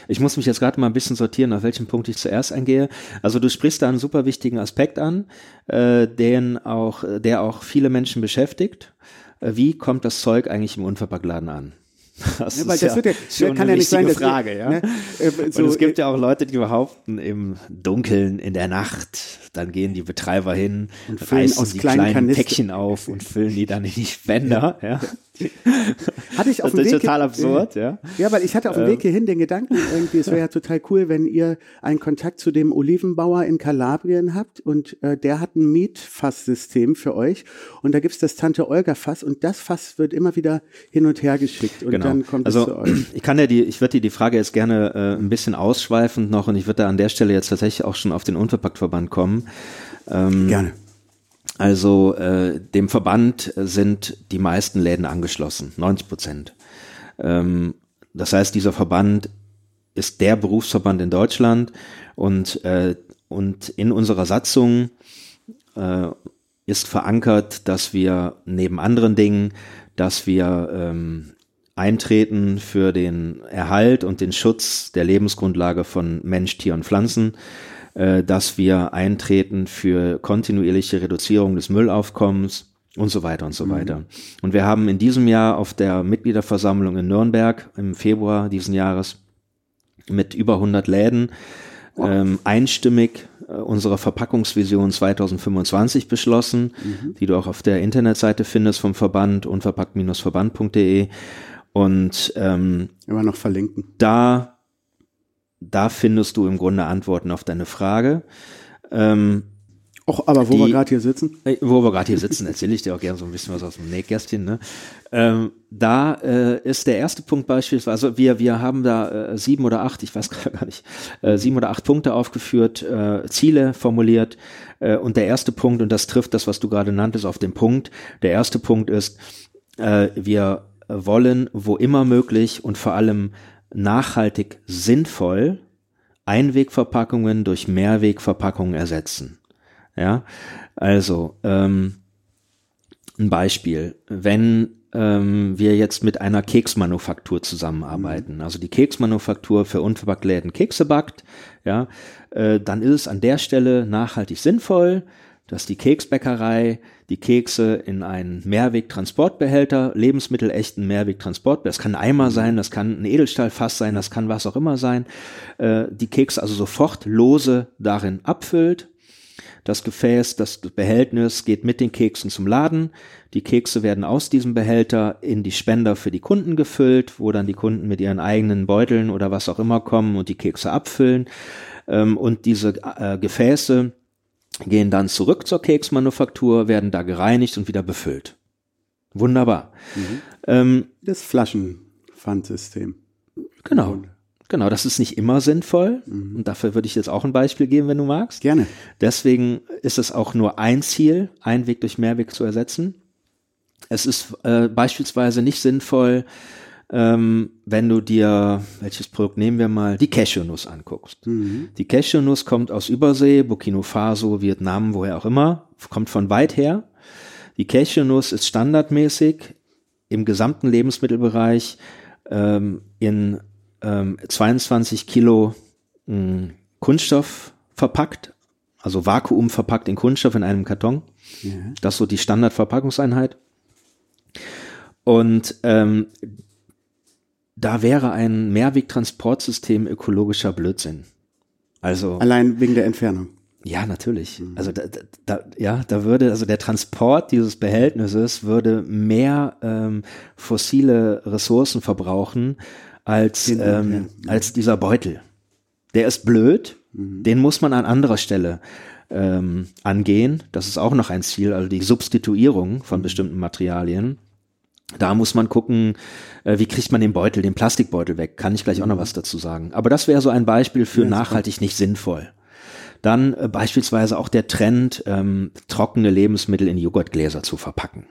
Ich muss mich jetzt gerade mal ein bisschen sortieren, auf welchen Punkt ich zuerst eingehe. Also du sprichst da einen super wichtigen Aspekt an, äh, den auch, der auch viele Menschen beschäftigt. Äh, wie kommt das Zeug eigentlich im Unverpacktladen an? <laughs> Das ja, weil das ja, wird ja, kann ja nicht sein, Frage, wir, ja. Ne, äh, so, und es gibt ja auch Leute, die behaupten, im Dunkeln, in der Nacht, dann gehen die Betreiber hin und füllen aus die kleinen, kleinen Päckchen auf und füllen die dann in die Spender. Ja. Hatte ich auf das dem ist total absurd, ja. Ja, weil ich hatte auf dem Weg hierhin den Gedanken, irgendwie, es wäre ja total cool, wenn ihr einen Kontakt zu dem Olivenbauer in Kalabrien habt und äh, der hat ein Mietfasssystem für euch und da gibt's das Tante Olga Fass und das Fass wird immer wieder hin und her geschickt und genau. dann kommt also, es zu euch. Ich kann ja die, ich würde dir die Frage jetzt gerne äh, ein bisschen ausschweifend noch und ich würde da an der Stelle jetzt tatsächlich auch schon auf den Unverpacktverband kommen. Ähm, gerne. Also äh, dem Verband sind die meisten Läden angeschlossen, 90 Prozent. Ähm, das heißt, dieser Verband ist der Berufsverband in Deutschland und, äh, und in unserer Satzung äh, ist verankert, dass wir neben anderen Dingen, dass wir ähm, eintreten für den Erhalt und den Schutz der Lebensgrundlage von Mensch, Tier und Pflanzen, dass wir eintreten für kontinuierliche Reduzierung des Müllaufkommens und so weiter und so mhm. weiter. Und wir haben in diesem Jahr auf der Mitgliederversammlung in Nürnberg im Februar diesen Jahres mit über 100 Läden ähm, einstimmig äh, unsere Verpackungsvision 2025 beschlossen, mhm. die du auch auf der Internetseite findest vom Verband unverpackt-verband.de und ähm, immer noch verlinken. Da da findest du im Grunde Antworten auf deine Frage. Ähm, Och, aber wo die, wir gerade hier sitzen? Äh, wo wir gerade hier sitzen, erzähle ich dir auch gerne so ein bisschen was aus dem Nähkästchen. Ne? Ähm, da äh, ist der erste Punkt beispielsweise, also wir, wir haben da äh, sieben oder acht, ich weiß <laughs> gar nicht, äh, sieben oder acht Punkte aufgeführt, äh, Ziele formuliert. Äh, und der erste Punkt, und das trifft das, was du gerade nanntest, auf den Punkt. Der erste Punkt ist, äh, wir wollen, wo immer möglich und vor allem nachhaltig sinnvoll Einwegverpackungen durch Mehrwegverpackungen ersetzen. Ja, also ähm, ein Beispiel, wenn ähm, wir jetzt mit einer Keksmanufaktur zusammenarbeiten, mhm. also die Keksmanufaktur für Unverpacktläden Kekse backt, ja, äh, dann ist es an der Stelle nachhaltig sinnvoll, dass die Keksbäckerei die Kekse in einen Mehrwegtransportbehälter, lebensmittelechten Mehrwegtransportbehälter, das kann ein Eimer sein, das kann ein Edelstahlfass sein, das kann was auch immer sein, äh, die Kekse also sofort lose darin abfüllt. Das Gefäß, das Behältnis geht mit den Keksen zum Laden. Die Kekse werden aus diesem Behälter in die Spender für die Kunden gefüllt, wo dann die Kunden mit ihren eigenen Beuteln oder was auch immer kommen und die Kekse abfüllen. Ähm, und diese äh, Gefäße gehen dann zurück zur Keksmanufaktur, werden da gereinigt und wieder befüllt. Wunderbar. Mhm. Ähm, das Flaschenpfandsystem. Genau. Genau, das ist nicht immer sinnvoll. Mhm. Und dafür würde ich jetzt auch ein Beispiel geben, wenn du magst. Gerne. Deswegen ist es auch nur ein Ziel, Einweg durch Mehrweg zu ersetzen. Es ist äh, beispielsweise nicht sinnvoll, ähm, wenn du dir, welches Produkt nehmen wir mal, die Cashewnuss anguckst. Mhm. Die Cashewnuss kommt aus Übersee, Burkina Faso, Vietnam, woher auch immer, kommt von weit her. Die Cashewnuss ist standardmäßig im gesamten Lebensmittelbereich ähm, in ähm, 22 Kilo mh, hm, Kunststoff verpackt, also Vakuum verpackt in Kunststoff in einem Karton. Ja. Das ist so die Standardverpackungseinheit. Und ähm, da wäre ein Mehrwegtransportsystem ökologischer Blödsinn. Also allein wegen der Entfernung. Ja, natürlich. Mhm. Also da, da, ja, da würde also der Transport dieses Behältnisses würde mehr ähm, fossile Ressourcen verbrauchen als ähm, als dieser Beutel. Der ist blöd. Mhm. Den muss man an anderer Stelle ähm, angehen. Das ist auch noch ein Ziel, also die Substituierung von mhm. bestimmten Materialien. Da muss man gucken, äh, wie kriegt man den Beutel, den Plastikbeutel weg. Kann ich gleich auch noch mhm. was dazu sagen. Aber das wäre so ein Beispiel für ja, nachhaltig nicht sinnvoll. Dann äh, beispielsweise auch der Trend, ähm, trockene Lebensmittel in Joghurtgläser zu verpacken.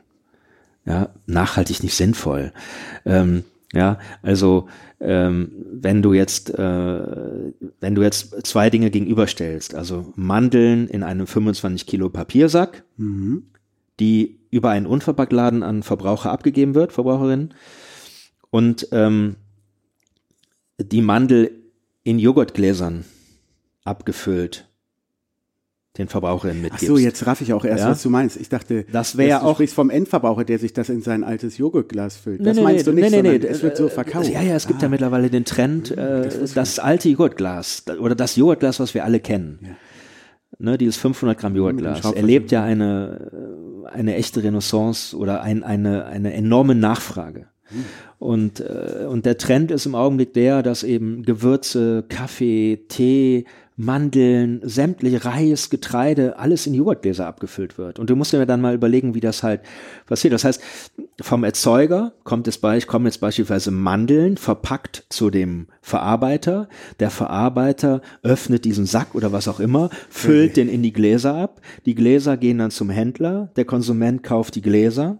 Ja, nachhaltig nicht sinnvoll. Ähm, ja, also ähm, wenn du jetzt, äh, wenn du jetzt zwei Dinge gegenüberstellst, also Mandeln in einem 25 Kilo Papiersack, mhm. die über einen Unverpacktladen an Verbraucher abgegeben wird, Verbraucherinnen. Und ähm, die Mandel in Joghurtgläsern abgefüllt den Verbraucherinnen mitgibst. Ach so, jetzt raff ich auch erst, Ja? was du meinst. Ich dachte, Das wäre du auch- vom Endverbraucher, der sich das in sein altes Joghurtglas füllt. Nee, Das nee, meinst nee, du nicht, nee, sondern nee, es wird so äh, verkauft. Ja, ja, es gibt ja mittlerweile den Trend, äh, das, alte Joghurtglas oder das Joghurtglas, was wir alle kennen. Ne, dieses 500 Gramm Joghurtglas erlebt ja eine, äh, eine echte Renaissance oder ein, eine, eine enorme Nachfrage. Und, äh, und der Trend ist im Augenblick der, dass eben Gewürze, Kaffee, Tee, Mandeln, sämtliche Reis, Getreide, alles in Joghurtgläser abgefüllt wird. Und du musst dir dann mal überlegen, wie das halt passiert. Das heißt, vom Erzeuger kommt es bei, kommen jetzt beispielsweise Mandeln verpackt zu dem Verarbeiter. Der Verarbeiter öffnet diesen Sack oder was auch immer, füllt den in die Gläser ab. Die Gläser gehen dann zum Händler. Der Konsument kauft die Gläser.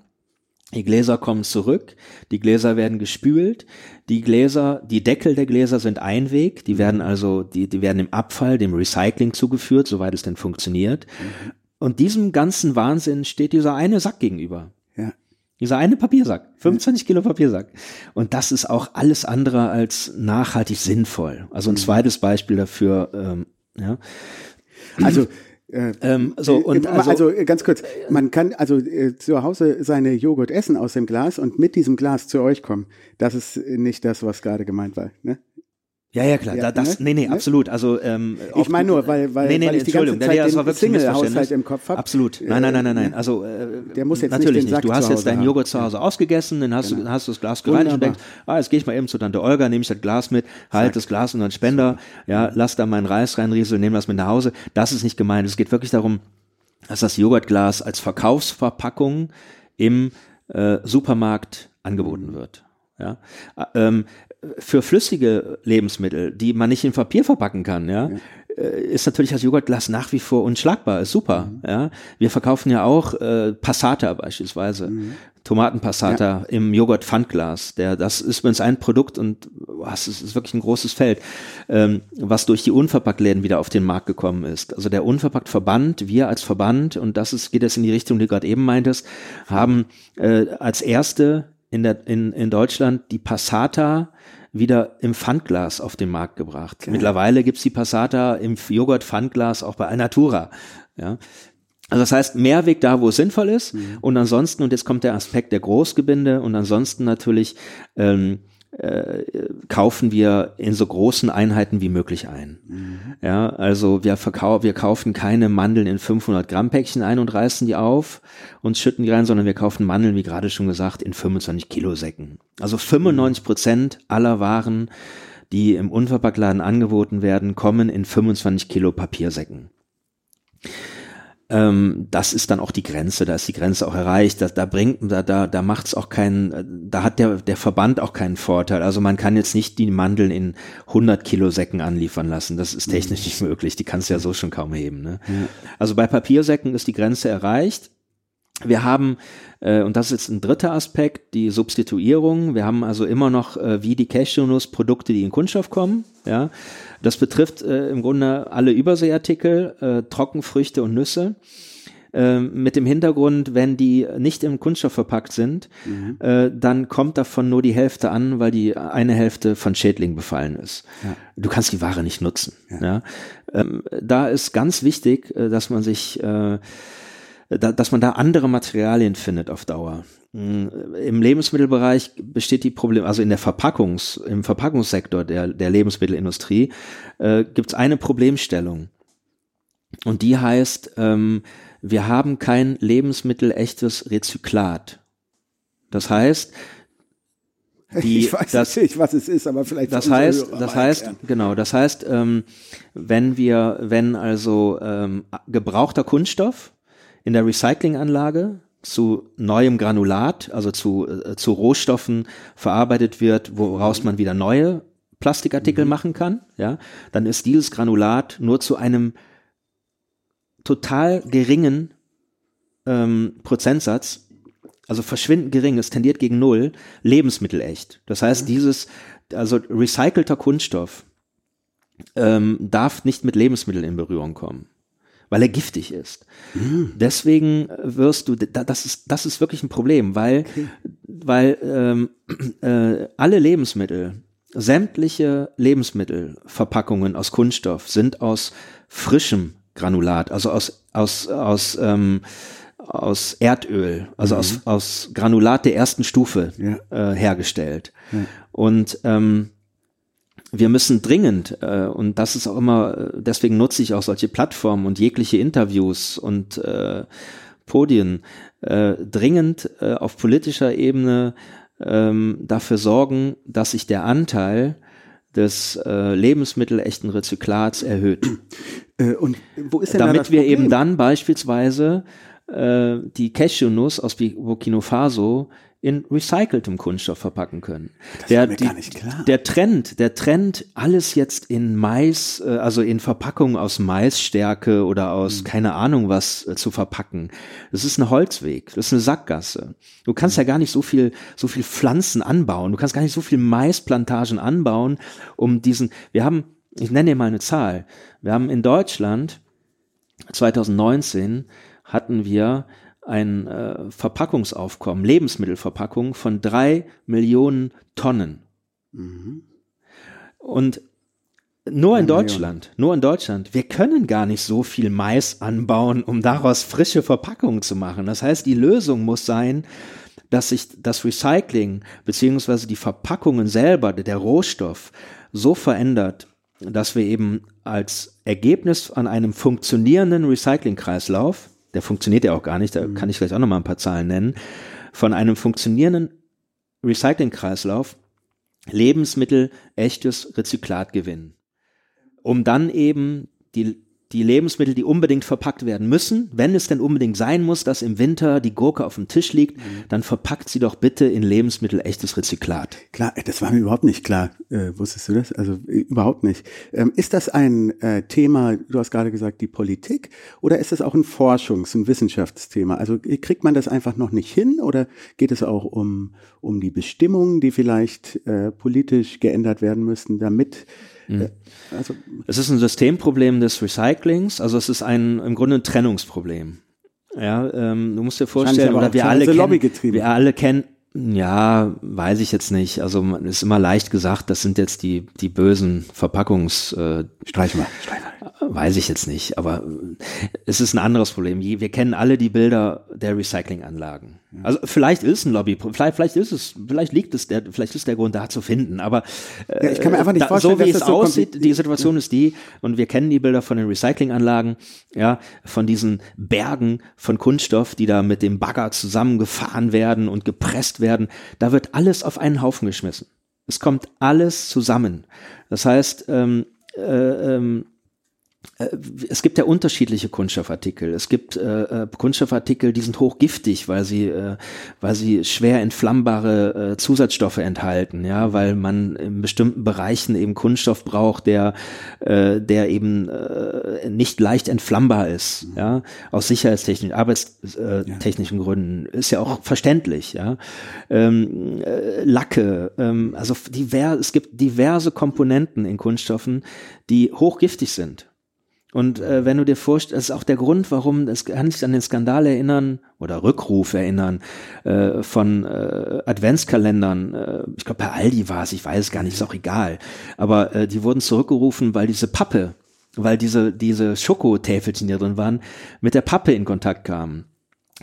Die Gläser kommen zurück, die Gläser werden gespült, die Gläser, die Deckel der Gläser sind Einweg, die werden also, die, die werden im Abfall, dem Recycling zugeführt, soweit es denn funktioniert. Und diesem ganzen Wahnsinn steht dieser eine Sack gegenüber. Ja. Dieser eine Papiersack, 25 Kilo Papiersack. Und das ist auch alles andere als nachhaltig sinnvoll. Also ein zweites Beispiel dafür, ähm, ja. Also, <clears throat> Ähm, so, und äh, also, also, äh, ganz kurz, man kann also äh, zu Hause seine Joghurt essen aus dem Glas und mit diesem Glas zu euch kommen. Das ist äh, nicht das, was gerade gemeint war. Ne? Ja, ja, klar, Ja, da, das, ne? nee, nee, Ne? absolut. Also, ähm, Ich meine nur, weil, weil, nee, nee, weil ich die ganze Zeit war den Single-Haushalt im Kopf habe. Absolut. Nein, nein, nein, nein, nein. Also äh, Der muss jetzt nicht natürlich Sack Du hast jetzt deinen. Joghurt zu Hause ausgegessen, dann hast du dann hast du das Glas gereinigt und denkst, ah, jetzt gehe ich mal eben zu Tante Olga, nehme ich das Glas mit, halt das Glas und dann Spender, ja, lass da meinen Reis reinrieseln, nehme das mit nach Hause. Das ist nicht gemeint. Es geht wirklich darum, dass das Joghurtglas als Verkaufsverpackung im äh, Supermarkt angeboten wird. Ja, Ä- ähm, für flüssige Lebensmittel, die man nicht in Papier verpacken kann, ja, äh, ist natürlich das Joghurtglas nach wie vor unschlagbar, ist super. Ja, wir verkaufen ja auch äh, Passata beispielsweise, Tomatenpassata im Joghurt-Pfandglas. Der, das ist übrigens ein Produkt und was ist, ist wirklich ein großes Feld, ähm, was durch die Unverpacktläden wieder auf den Markt gekommen ist. Also der Unverpackt-Verband, wir als Verband und das ist geht jetzt in die Richtung, die du gerade eben meintest, haben äh, als erste in, der, in, in Deutschland die Passata wieder im Pfandglas auf den Markt gebracht. Mittlerweile gibt's die Passata im Joghurt-Pfandglas auch bei Alnatura. Ja. Also das heißt, Mehrweg da, wo es sinnvoll ist. Und ansonsten, und jetzt kommt der Aspekt der Großgebinde, und ansonsten natürlich ähm, äh, kaufen wir in so großen Einheiten wie möglich ein. Ja, also wir verkaufen, wir kaufen keine Mandeln in 500 Gramm Päckchen ein und reißen die auf und schütten die rein, sondern wir kaufen Mandeln, wie gerade schon gesagt, in 25 Kilo Säcken. Also 95 Prozent aller Waren, die im Unverpacktladen angeboten werden, kommen in 25 Kilo Papiersäcken. Ähm, das ist dann auch die Grenze, da ist die Grenze auch erreicht. Da, da bringt, da, da, da macht's auch keinen, da hat der, der Verband auch keinen Vorteil. Also man kann jetzt nicht die Mandeln in 100 Kilo Säcken anliefern lassen. Das ist technisch nicht möglich. Die kannst du ja so schon kaum heben. Ne? Also bei Papiersäcken ist die Grenze erreicht. Wir haben, äh, und das ist jetzt ein dritter Aspekt, die Substituierung. Wir haben also immer noch äh, wie die Cashewnuss Produkte, die in Kunststoff kommen. Ja, das betrifft äh, im Grunde alle Überseeartikel, äh, Trockenfrüchte und Nüsse. Ähm, mit dem Hintergrund, wenn die nicht im Kunststoff verpackt sind, äh, dann kommt davon nur die Hälfte an, weil die eine Hälfte von Schädlingen befallen ist. Du kannst die Ware nicht nutzen. Ja. Ähm, da ist ganz wichtig, äh, dass man sich äh, dass man da andere Materialien findet auf Dauer. Mm, Im Lebensmittelbereich besteht die Problem, also in der Verpackungs, im Verpackungssektor der, der Lebensmittelindustrie äh, gibt es eine Problemstellung. Und die heißt, ähm, wir haben kein lebensmittelechtes Rezyklat. Das heißt, die, ich weiß das, nicht, was es ist, aber vielleicht das heißt, das heißt, erklären. genau, das heißt, ähm, wenn wir, wenn also ähm, gebrauchter Kunststoff in der Recyclinganlage zu neuem Granulat, also zu, äh, zu Rohstoffen verarbeitet wird, woraus man wieder neue Plastikartikel machen kann, ja, dann ist dieses Granulat nur zu einem total geringen ähm, Prozentsatz, also verschwindend gering, es tendiert gegen null, lebensmittelecht. Das heißt, dieses, also recycelter Kunststoff ähm, darf nicht mit Lebensmitteln in Berührung kommen, weil er giftig ist. Deswegen wirst du, da- das ist, das ist wirklich ein Problem, weil, weil ähm, äh, alle Lebensmittel, sämtliche Lebensmittelverpackungen aus Kunststoff sind aus frischem Granulat, also aus, aus, aus, ähm, aus Erdöl, also mhm. aus, aus Granulat der ersten Stufe ja. äh, hergestellt. Ja. Und ähm, wir müssen dringend, äh, und das ist auch immer, äh, deswegen nutze ich auch solche Plattformen und jegliche Interviews und äh, Podien, äh, dringend äh, auf politischer Ebene ähm, dafür sorgen, dass sich der Anteil des äh, lebensmittelechten Rezyklats erhöht. <clears throat> Äh, und wo ist denn Damit da wir eben dann beispielsweise äh, die Cashewnuss aus Burkina Faso in recyceltem Kunststoff verpacken können. Das der, mir die, gar nicht klar. der Trend, der Trend, alles jetzt in Mais, äh, also in Verpackungen aus Maisstärke oder aus mhm. keine Ahnung was äh, zu verpacken. Das ist ein Holzweg, das ist eine Sackgasse. Du kannst mhm. ja gar nicht so viel, so viel Pflanzen anbauen. Du kannst gar nicht so viel Maisplantagen anbauen, um diesen, wir haben, ich nenne dir mal eine Zahl. Wir haben in Deutschland 2019 hatten wir ein äh, Verpackungsaufkommen, Lebensmittelverpackung von drei Millionen Tonnen. Mhm. Und nur in Deutschland, nur in Deutschland. Wir können gar nicht so viel Mais anbauen, um daraus frische Verpackungen zu machen. Das heißt, die Lösung muss sein, dass sich das Recycling beziehungsweise die Verpackungen selber, der Rohstoff, so verändert, dass wir eben als Ergebnis an einem funktionierenden Recyclingkreislauf der funktioniert ja auch gar nicht, da mhm. kann ich vielleicht auch nochmal ein paar Zahlen nennen, von einem funktionierenden Recyclingkreislauf Lebensmittel echtes Rezyklat gewinnen. Um dann eben die die Lebensmittel, die unbedingt verpackt werden müssen, wenn es denn unbedingt sein muss, dass im Winter die Gurke auf dem Tisch liegt, mhm. dann verpackt sie doch bitte in Lebensmittel echtes Rezyklat. Klar, das war mir überhaupt nicht klar. Äh, wusstest du das? Also äh, überhaupt nicht. Ähm, ist das ein äh, Thema, du hast gerade gesagt, die Politik, oder ist das auch ein Forschungs-, ein Wissenschaftsthema? Also kriegt man das einfach noch nicht hin oder geht es auch um, um die Bestimmungen, die vielleicht äh, politisch geändert werden müssten, damit Mhm. Also, es ist ein Systemproblem des Recyclings, also es ist ein im Grunde ein Trennungsproblem. Ja, ähm, du musst dir vorstellen, oder wir alle, kennen, wir alle kennen, ja, weiß ich jetzt nicht. Also man ist immer leicht gesagt, das sind jetzt die die bösen Verpackungs. Äh, Streich mal, streich mal. Weiß ich jetzt nicht, aber äh, es ist ein anderes Problem. Wir kennen alle die Bilder der Recyclinganlagen. Also vielleicht ist ein Lobby, vielleicht, vielleicht ist es, vielleicht liegt es der, vielleicht ist der Grund da zu finden, aber äh, ja, ich kann mir einfach nicht da, vorstellen, so wie es so aussieht, die Situation ist die, und wir kennen die Bilder von den Recyclinganlagen, ja, von diesen Bergen von Kunststoff, die da mit dem Bagger zusammengefahren werden und gepresst werden. Da wird alles auf einen Haufen geschmissen. Es kommt alles zusammen. Das heißt, ähm, äh, ähm, äh, es gibt ja unterschiedliche Kunststoffartikel. Es gibt äh, äh, Kunststoffartikel, die sind hochgiftig, weil sie, äh, weil sie schwer entflammbare äh, Zusatzstoffe enthalten, ja, weil man in bestimmten Bereichen eben Kunststoff braucht, der, äh, der eben äh, nicht leicht entflammbar ist, mhm. ja, aus sicherheitstechnischen, arbeitstechnischen ja. Gründen. Ist ja auch verständlich, ja. Ähm, äh, Lacke, ähm, also divers, es gibt diverse Komponenten in Kunststoffen, die hochgiftig sind. Und äh, wenn du dir vorstellst, das ist auch der Grund, warum, es kann sich an den Skandal erinnern oder Rückruf erinnern äh, von äh, Adventskalendern. Äh, ich glaube, bei Aldi war es, ich weiß es gar nicht, ist auch egal. Aber äh, die wurden zurückgerufen, weil diese Pappe, weil diese, diese Schokotäfelchen, die da drin waren, mit der Pappe in Kontakt kamen.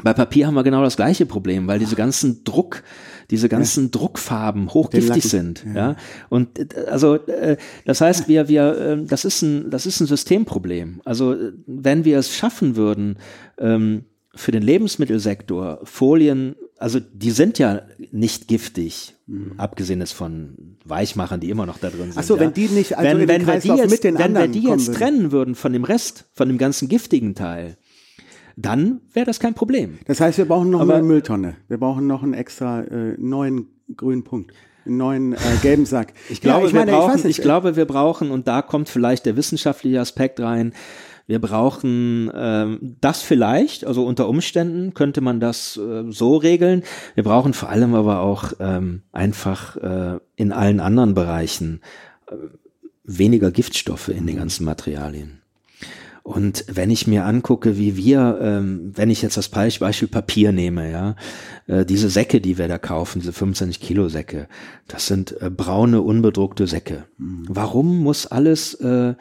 Bei Papier haben wir genau das gleiche Problem, weil diese ganzen Druck, diese ganzen ja. Druckfarben hochgiftig sind. Ja. ja. Und äh, also äh, das heißt, wir, wir, äh, das ist ein, das ist ein Systemproblem. Also wenn wir es schaffen würden, ähm, für den Lebensmittelsektor Folien, also die sind ja nicht giftig, mhm. abgesehen jetzt von Weichmachern, die immer noch da drin sind. Achso, ja. wenn die nicht, also wenn, wenn wir die jetzt, wenn wir die jetzt trennen würden von dem Rest, von dem ganzen giftigen Teil, dann wäre das kein Problem. Das heißt, wir brauchen noch Aber, eine Mülltonne. Wir brauchen noch einen extra äh, neuen grünen Punkt. Einen neuen äh, gelben Sack. <laughs> Ich glaube, ja, ich, meine, wir brauchen, ich, ich glaube, wir brauchen, und da kommt vielleicht der wissenschaftliche Aspekt rein, wir brauchen ähm, das vielleicht, also unter Umständen könnte man das äh, so regeln. Wir brauchen vor allem aber auch ähm, einfach äh, in allen anderen Bereichen äh, weniger Giftstoffe in den ganzen Materialien. Und wenn ich mir angucke, wie wir, ähm, wenn ich jetzt das Beispiel Papier nehme, ja, äh, diese Säcke, die wir da kaufen, diese 25 Kilo Säcke, das sind äh, braune, unbedruckte Säcke. Mhm. Warum muss alles äh,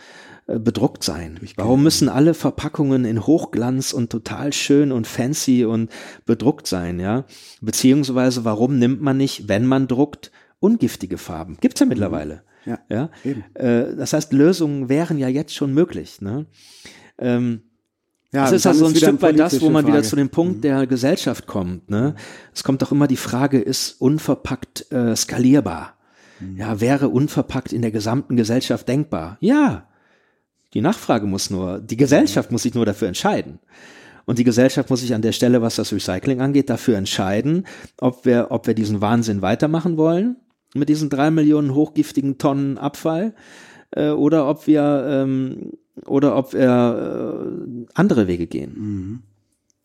äh bedruckt sein? Warum müssen alle Verpackungen in Hochglanz und total schön und fancy und bedruckt sein, ja? Beziehungsweise warum nimmt man nicht, wenn man druckt, ungiftige Farben? Gibt's ja mhm. mittlerweile. Ja, ja? Äh, das heißt, Lösungen wären ja jetzt schon möglich. Ne? Ähm, ja, das ist also ein Stück weit das, wo man Frage. wieder zu dem Punkt mhm. der Gesellschaft kommt. Ne? Es kommt doch immer die Frage, ist unverpackt äh, skalierbar? Mhm. Ja, wäre unverpackt in der gesamten Gesellschaft denkbar? Ja. Die Nachfrage muss nur, die Gesellschaft muss sich nur dafür entscheiden. Und die Gesellschaft muss sich an der Stelle, was das Recycling angeht, dafür entscheiden, ob wir, ob wir diesen Wahnsinn weitermachen wollen mit diesen drei Millionen hochgiftigen Tonnen Abfall äh, oder ob wir ähm, oder ob wir äh, andere Wege gehen. Mhm.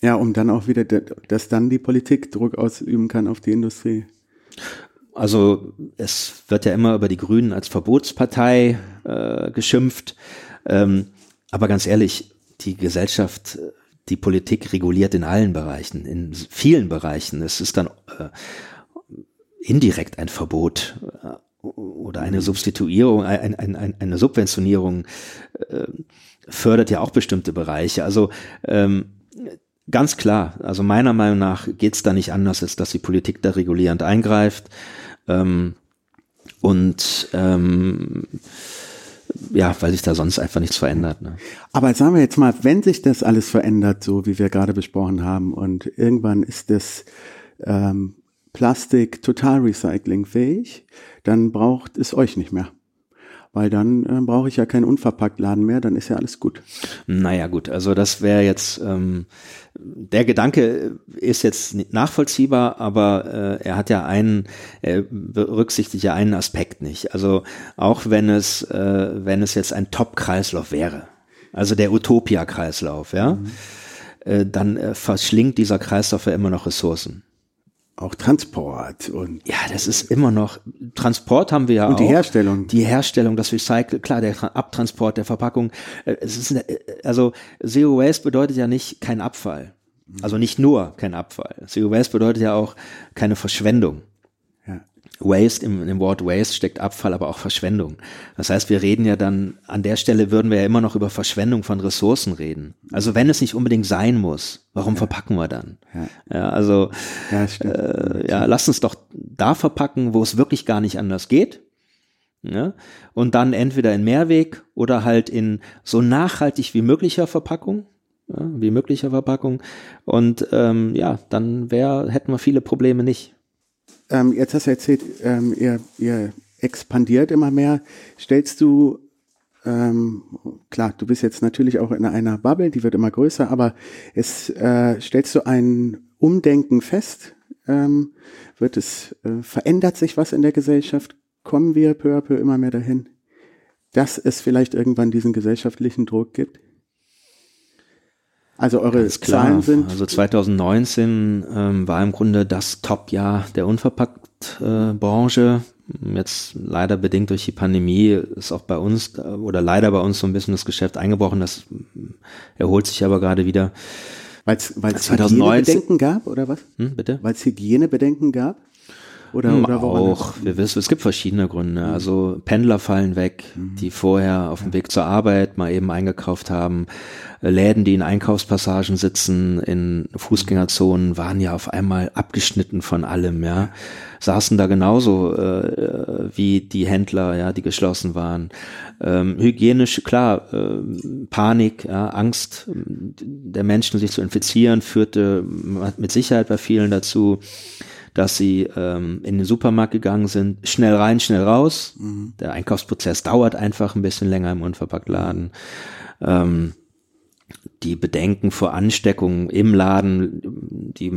Ja, um dann auch wieder, dass dann die Politik Druck ausüben kann auf die Industrie. Also es wird ja immer über die Grünen als Verbotspartei äh, geschimpft. Ähm, aber ganz ehrlich, die Gesellschaft, die Politik reguliert in allen Bereichen, in vielen Bereichen. Es ist dann äh, indirekt ein Verbot äh, oder eine Substituierung, ein, ein, ein, eine Subventionierung äh, fördert ja auch bestimmte Bereiche. Also ähm, ganz klar, also meiner Meinung nach geht es da nicht anders, als dass die Politik da regulierend eingreift. Ähm, und ähm, ja, weil sich da sonst einfach nichts verändert. Ne? Aber sagen wir jetzt mal, wenn sich das alles verändert, so wie wir gerade besprochen haben, und irgendwann ist das ähm, Plastik total recyclingfähig, dann braucht es euch nicht mehr. Weil dann äh, brauche ich ja keinen Unverpacktladen mehr, dann ist ja alles gut. Naja gut, also das wäre jetzt, ähm, der Gedanke ist jetzt nachvollziehbar, aber äh, er hat ja einen, er berücksichtigt ja einen Aspekt nicht. Also auch wenn es, äh, wenn es jetzt ein Top-Kreislauf wäre, also der Utopia-Kreislauf, ja, mhm. äh, dann äh, verschlingt dieser Kreislauf ja immer noch Ressourcen auch Transport und ja, das ist immer noch Transport haben wir ja und auch. die Herstellung, die Herstellung, das Recycle, klar, der Abtransport der Verpackung. Äh, es ist eine, also Zero Waste bedeutet ja nicht kein Abfall, also nicht nur kein Abfall. Zero Waste bedeutet ja auch keine Verschwendung. Waste, im, im Wort Waste steckt Abfall, aber auch Verschwendung. Das heißt, wir reden ja dann, an der Stelle würden wir ja immer noch über Verschwendung von Ressourcen reden. Also wenn es nicht unbedingt sein muss, warum ja. verpacken wir dann? Ja, ja also ja, äh, ja, lass uns doch da verpacken, wo es wirklich gar nicht anders geht. Ja? Und dann entweder in Mehrweg oder halt in so nachhaltig wie möglicher Verpackung. Ja, wie möglicher Verpackung. Und ähm, ja, dann wär, hätten wir viele Probleme nicht. Ähm, jetzt hast du erzählt, ähm, ihr, ihr expandiert immer mehr. Stellst du, ähm, klar, du bist jetzt natürlich auch in einer Bubble, die wird immer größer, aber es äh, stellst du ein Umdenken fest? Ähm, wird es, äh, verändert sich was in der Gesellschaft? Kommen wir peu à peu immer mehr dahin, dass es vielleicht irgendwann diesen gesellschaftlichen Druck gibt? Also eure Zahlen sind. Also 2019 ähm, war im Grunde das Top-Jahr der Unverpackt-Branche. Äh, Jetzt leider bedingt durch die Pandemie ist auch bei uns oder leider bei uns so ein bisschen das Geschäft eingebrochen. Das erholt sich aber gerade wieder. Weil es Hygienebedenken gab oder was? Hm, bitte? Weil es Hygienebedenken gab? Oder, hm, oder auch, wir wissen, es gibt verschiedene Gründe. Mhm. Also Pendler fallen weg, mhm. die vorher auf dem Weg zur Arbeit mal eben eingekauft haben. Läden, die in Einkaufspassagen sitzen, in Fußgängerzonen, waren ja auf einmal abgeschnitten von allem, ja. Saßen da genauso äh, wie die Händler, ja, die geschlossen waren. Ähm, hygienisch, klar, äh, Panik, ja, Angst der Menschen, sich zu infizieren, führte mit Sicherheit bei vielen dazu dass sie ähm, in den Supermarkt gegangen sind, schnell rein, schnell raus. Mhm. Der Einkaufsprozess dauert einfach ein bisschen länger im Unverpacktladen. Ähm, die Bedenken vor Ansteckungen im Laden, die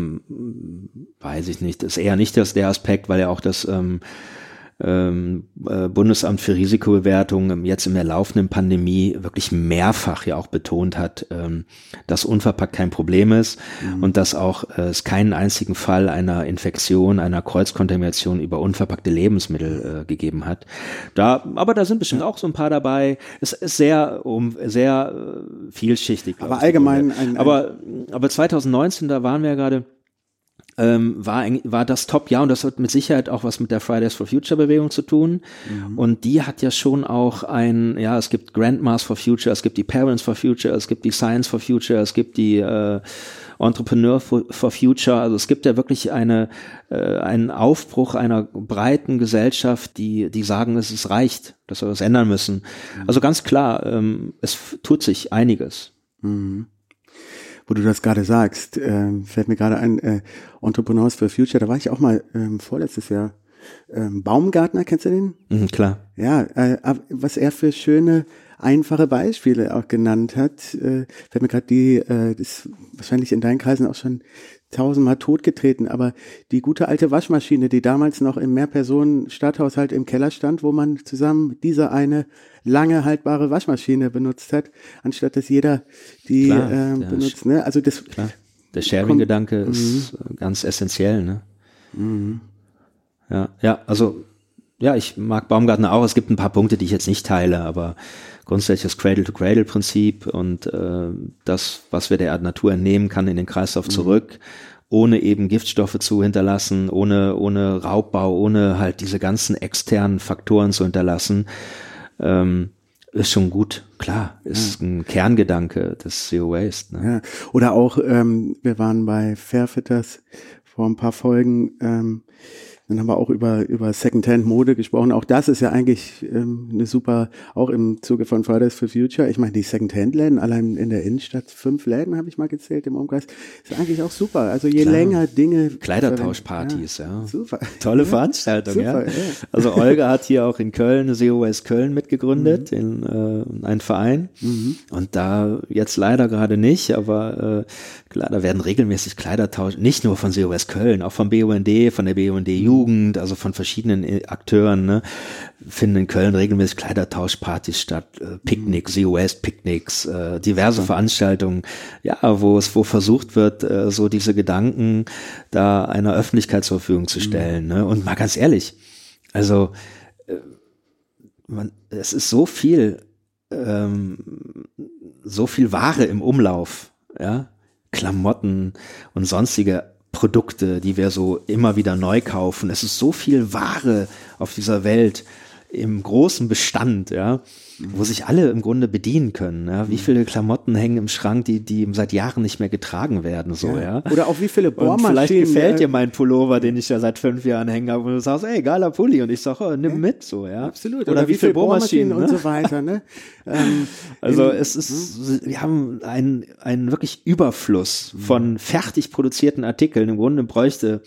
weiß ich nicht, ist eher nicht das der Aspekt, weil ja auch das ähm, ähm, äh, Bundesamt für Risikobewertung jetzt in der laufenden Pandemie wirklich mehrfach ja auch betont hat, ähm, dass unverpackt kein Problem ist mhm. und dass auch äh, es keinen einzigen Fall einer Infektion, einer Kreuzkontamination über unverpackte Lebensmittel äh, gegeben hat. Da, aber da sind bestimmt auch so ein paar dabei. Es ist sehr um sehr vielschichtig. Aber allgemein ein, ein aber aber 2019 da waren wir ja gerade ähm, war, war das Top-Jahr und das hat mit Sicherheit auch was mit der Fridays for Future Bewegung zu tun. Mhm. Und die hat ja schon auch ein, ja, es gibt Grandmas for Future, es gibt die Parents for Future, es gibt die Science for Future, es gibt die äh, Entrepreneur for, for Future. Also es gibt ja wirklich eine, äh, einen Aufbruch einer breiten Gesellschaft, die, die sagen, es ist reicht, dass wir was ändern müssen. Mhm. Also ganz klar, ähm, es tut sich einiges. Mhm wo du das gerade sagst, äh, fällt mir gerade ein, äh, Entrepreneurs for Future, da war ich auch mal ähm, vorletztes Jahr. Ähm, Baumgartner, kennst du den? Mhm, klar. Ja, äh, was er für schöne, einfache Beispiele auch genannt hat, äh, fällt mir gerade die, äh, das wahrscheinlich in deinen Kreisen auch schon tausendmal totgetreten, aber die gute alte Waschmaschine, die damals noch im Mehrpersonen-Stadthaushalt im Keller stand, wo man zusammen diese eine lange haltbare Waschmaschine benutzt hat, anstatt dass jeder die klar, äh, benutzt. Ne? Also das klar. Der Sharing-Gedanke ist mhm. ganz essentiell. Ne? Mhm. Ja, ja, also ja, ich mag Baumgartner auch. Es gibt ein paar Punkte, die ich jetzt nicht teile, aber grundsätzlich das Cradle-to-Cradle-Prinzip und äh, das, was wir der Natur entnehmen kann, in den Kreislauf mhm. zurück, ohne eben Giftstoffe zu hinterlassen, ohne, ohne Raubbau, ohne halt diese ganzen externen Faktoren zu hinterlassen, ähm, ist schon gut, klar, ist ja. ein Kerngedanke des Zero Waste. Ne? Ja. Oder auch, ähm, wir waren bei Fairfitters vor ein paar Folgen, ähm, dann haben wir auch über, über Secondhand-Mode gesprochen. Auch das ist ja eigentlich ähm, eine super, auch im Zuge von Fridays for Future. Ich meine, die Secondhand-Läden, allein in der Innenstadt, fünf Läden habe ich mal gezählt im Umkreis, ist eigentlich auch super. Also je Klar. länger Dinge. Kleidertauschpartys, ja. ja. Super. Tolle ja. Veranstaltung, super, ja. ja. Also Olga hat hier auch in Köln, Zero Waste Köln mitgegründet, mhm. in äh, einen Verein. Mhm. Und da jetzt leider gerade nicht, aber äh, klar, da werden regelmäßig Kleidertausch, nicht nur von Zero Waste Köln, auch vom BUND, von der BUND Jugend also von verschiedenen äh, Akteuren, ne, finden in Köln regelmäßig Kleidertauschpartys statt, äh, Picknicks, Zero Waste Picknicks, äh, diverse Veranstaltungen, ja, wo es, wo versucht wird, äh, so diese Gedanken da einer Öffentlichkeit zur Verfügung zu stellen. Mhm. Ne? Und mal ganz ehrlich, also äh, man, es ist so viel, ähm, so viel Ware im Umlauf, ja, Klamotten und sonstige Produkte, die wir so immer wieder neu kaufen. Es ist so viel Ware auf dieser Welt im großen Bestand, ja, wo sich alle im Grunde bedienen können. Ja. Wie mhm. viele Klamotten hängen im Schrank, die, die seit Jahren nicht mehr getragen werden, so, ja. ja. Oder auch wie viele Bohrmaschinen. Und vielleicht gefällt äh, dir mein Pullover, den ich ja seit fünf Jahren hänge, und du sagst, ey, geiler Pulli, und ich sag, oh, nimm mit, so, ja. Absolut. Oder, Oder wie, wie viele Bohrmaschinen, Bohrmaschinen und so weiter, ne? <laughs> ähm, also es ist, hm? wir haben einen, einen wirklich Überfluss hm. von fertig produzierten Artikeln. Im Grunde bräuchte,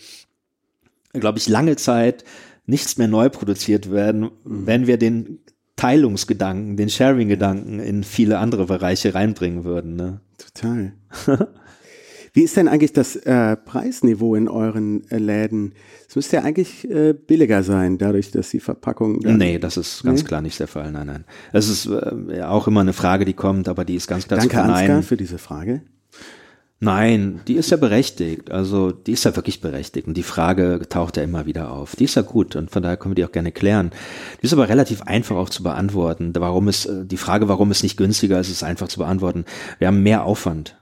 glaube ich, lange Zeit nichts mehr neu produziert werden, mhm. wenn wir den Teilungsgedanken, den Sharing-Gedanken in viele andere Bereiche reinbringen würden. Ne? Total. <laughs> Wie ist denn eigentlich das äh, Preisniveau in euren äh, Läden? Es müsste ja eigentlich äh, billiger sein, dadurch, dass die Verpackung. Nee, das ist ganz nee? klar nicht der Fall. Nein, nein. Es ist äh, auch immer eine Frage, die kommt, aber die ist ganz klar Danke, zu verneinen. Ansgar, für diese Frage. Nein, die ist ja berechtigt. Also die ist ja wirklich berechtigt. Und die Frage taucht ja immer wieder auf. Die ist ja gut und von daher können wir die auch gerne klären. Die ist aber relativ einfach auch zu beantworten. Warum ist äh, die Frage, warum es nicht günstiger ist, ist einfach zu beantworten. Wir haben mehr Aufwand.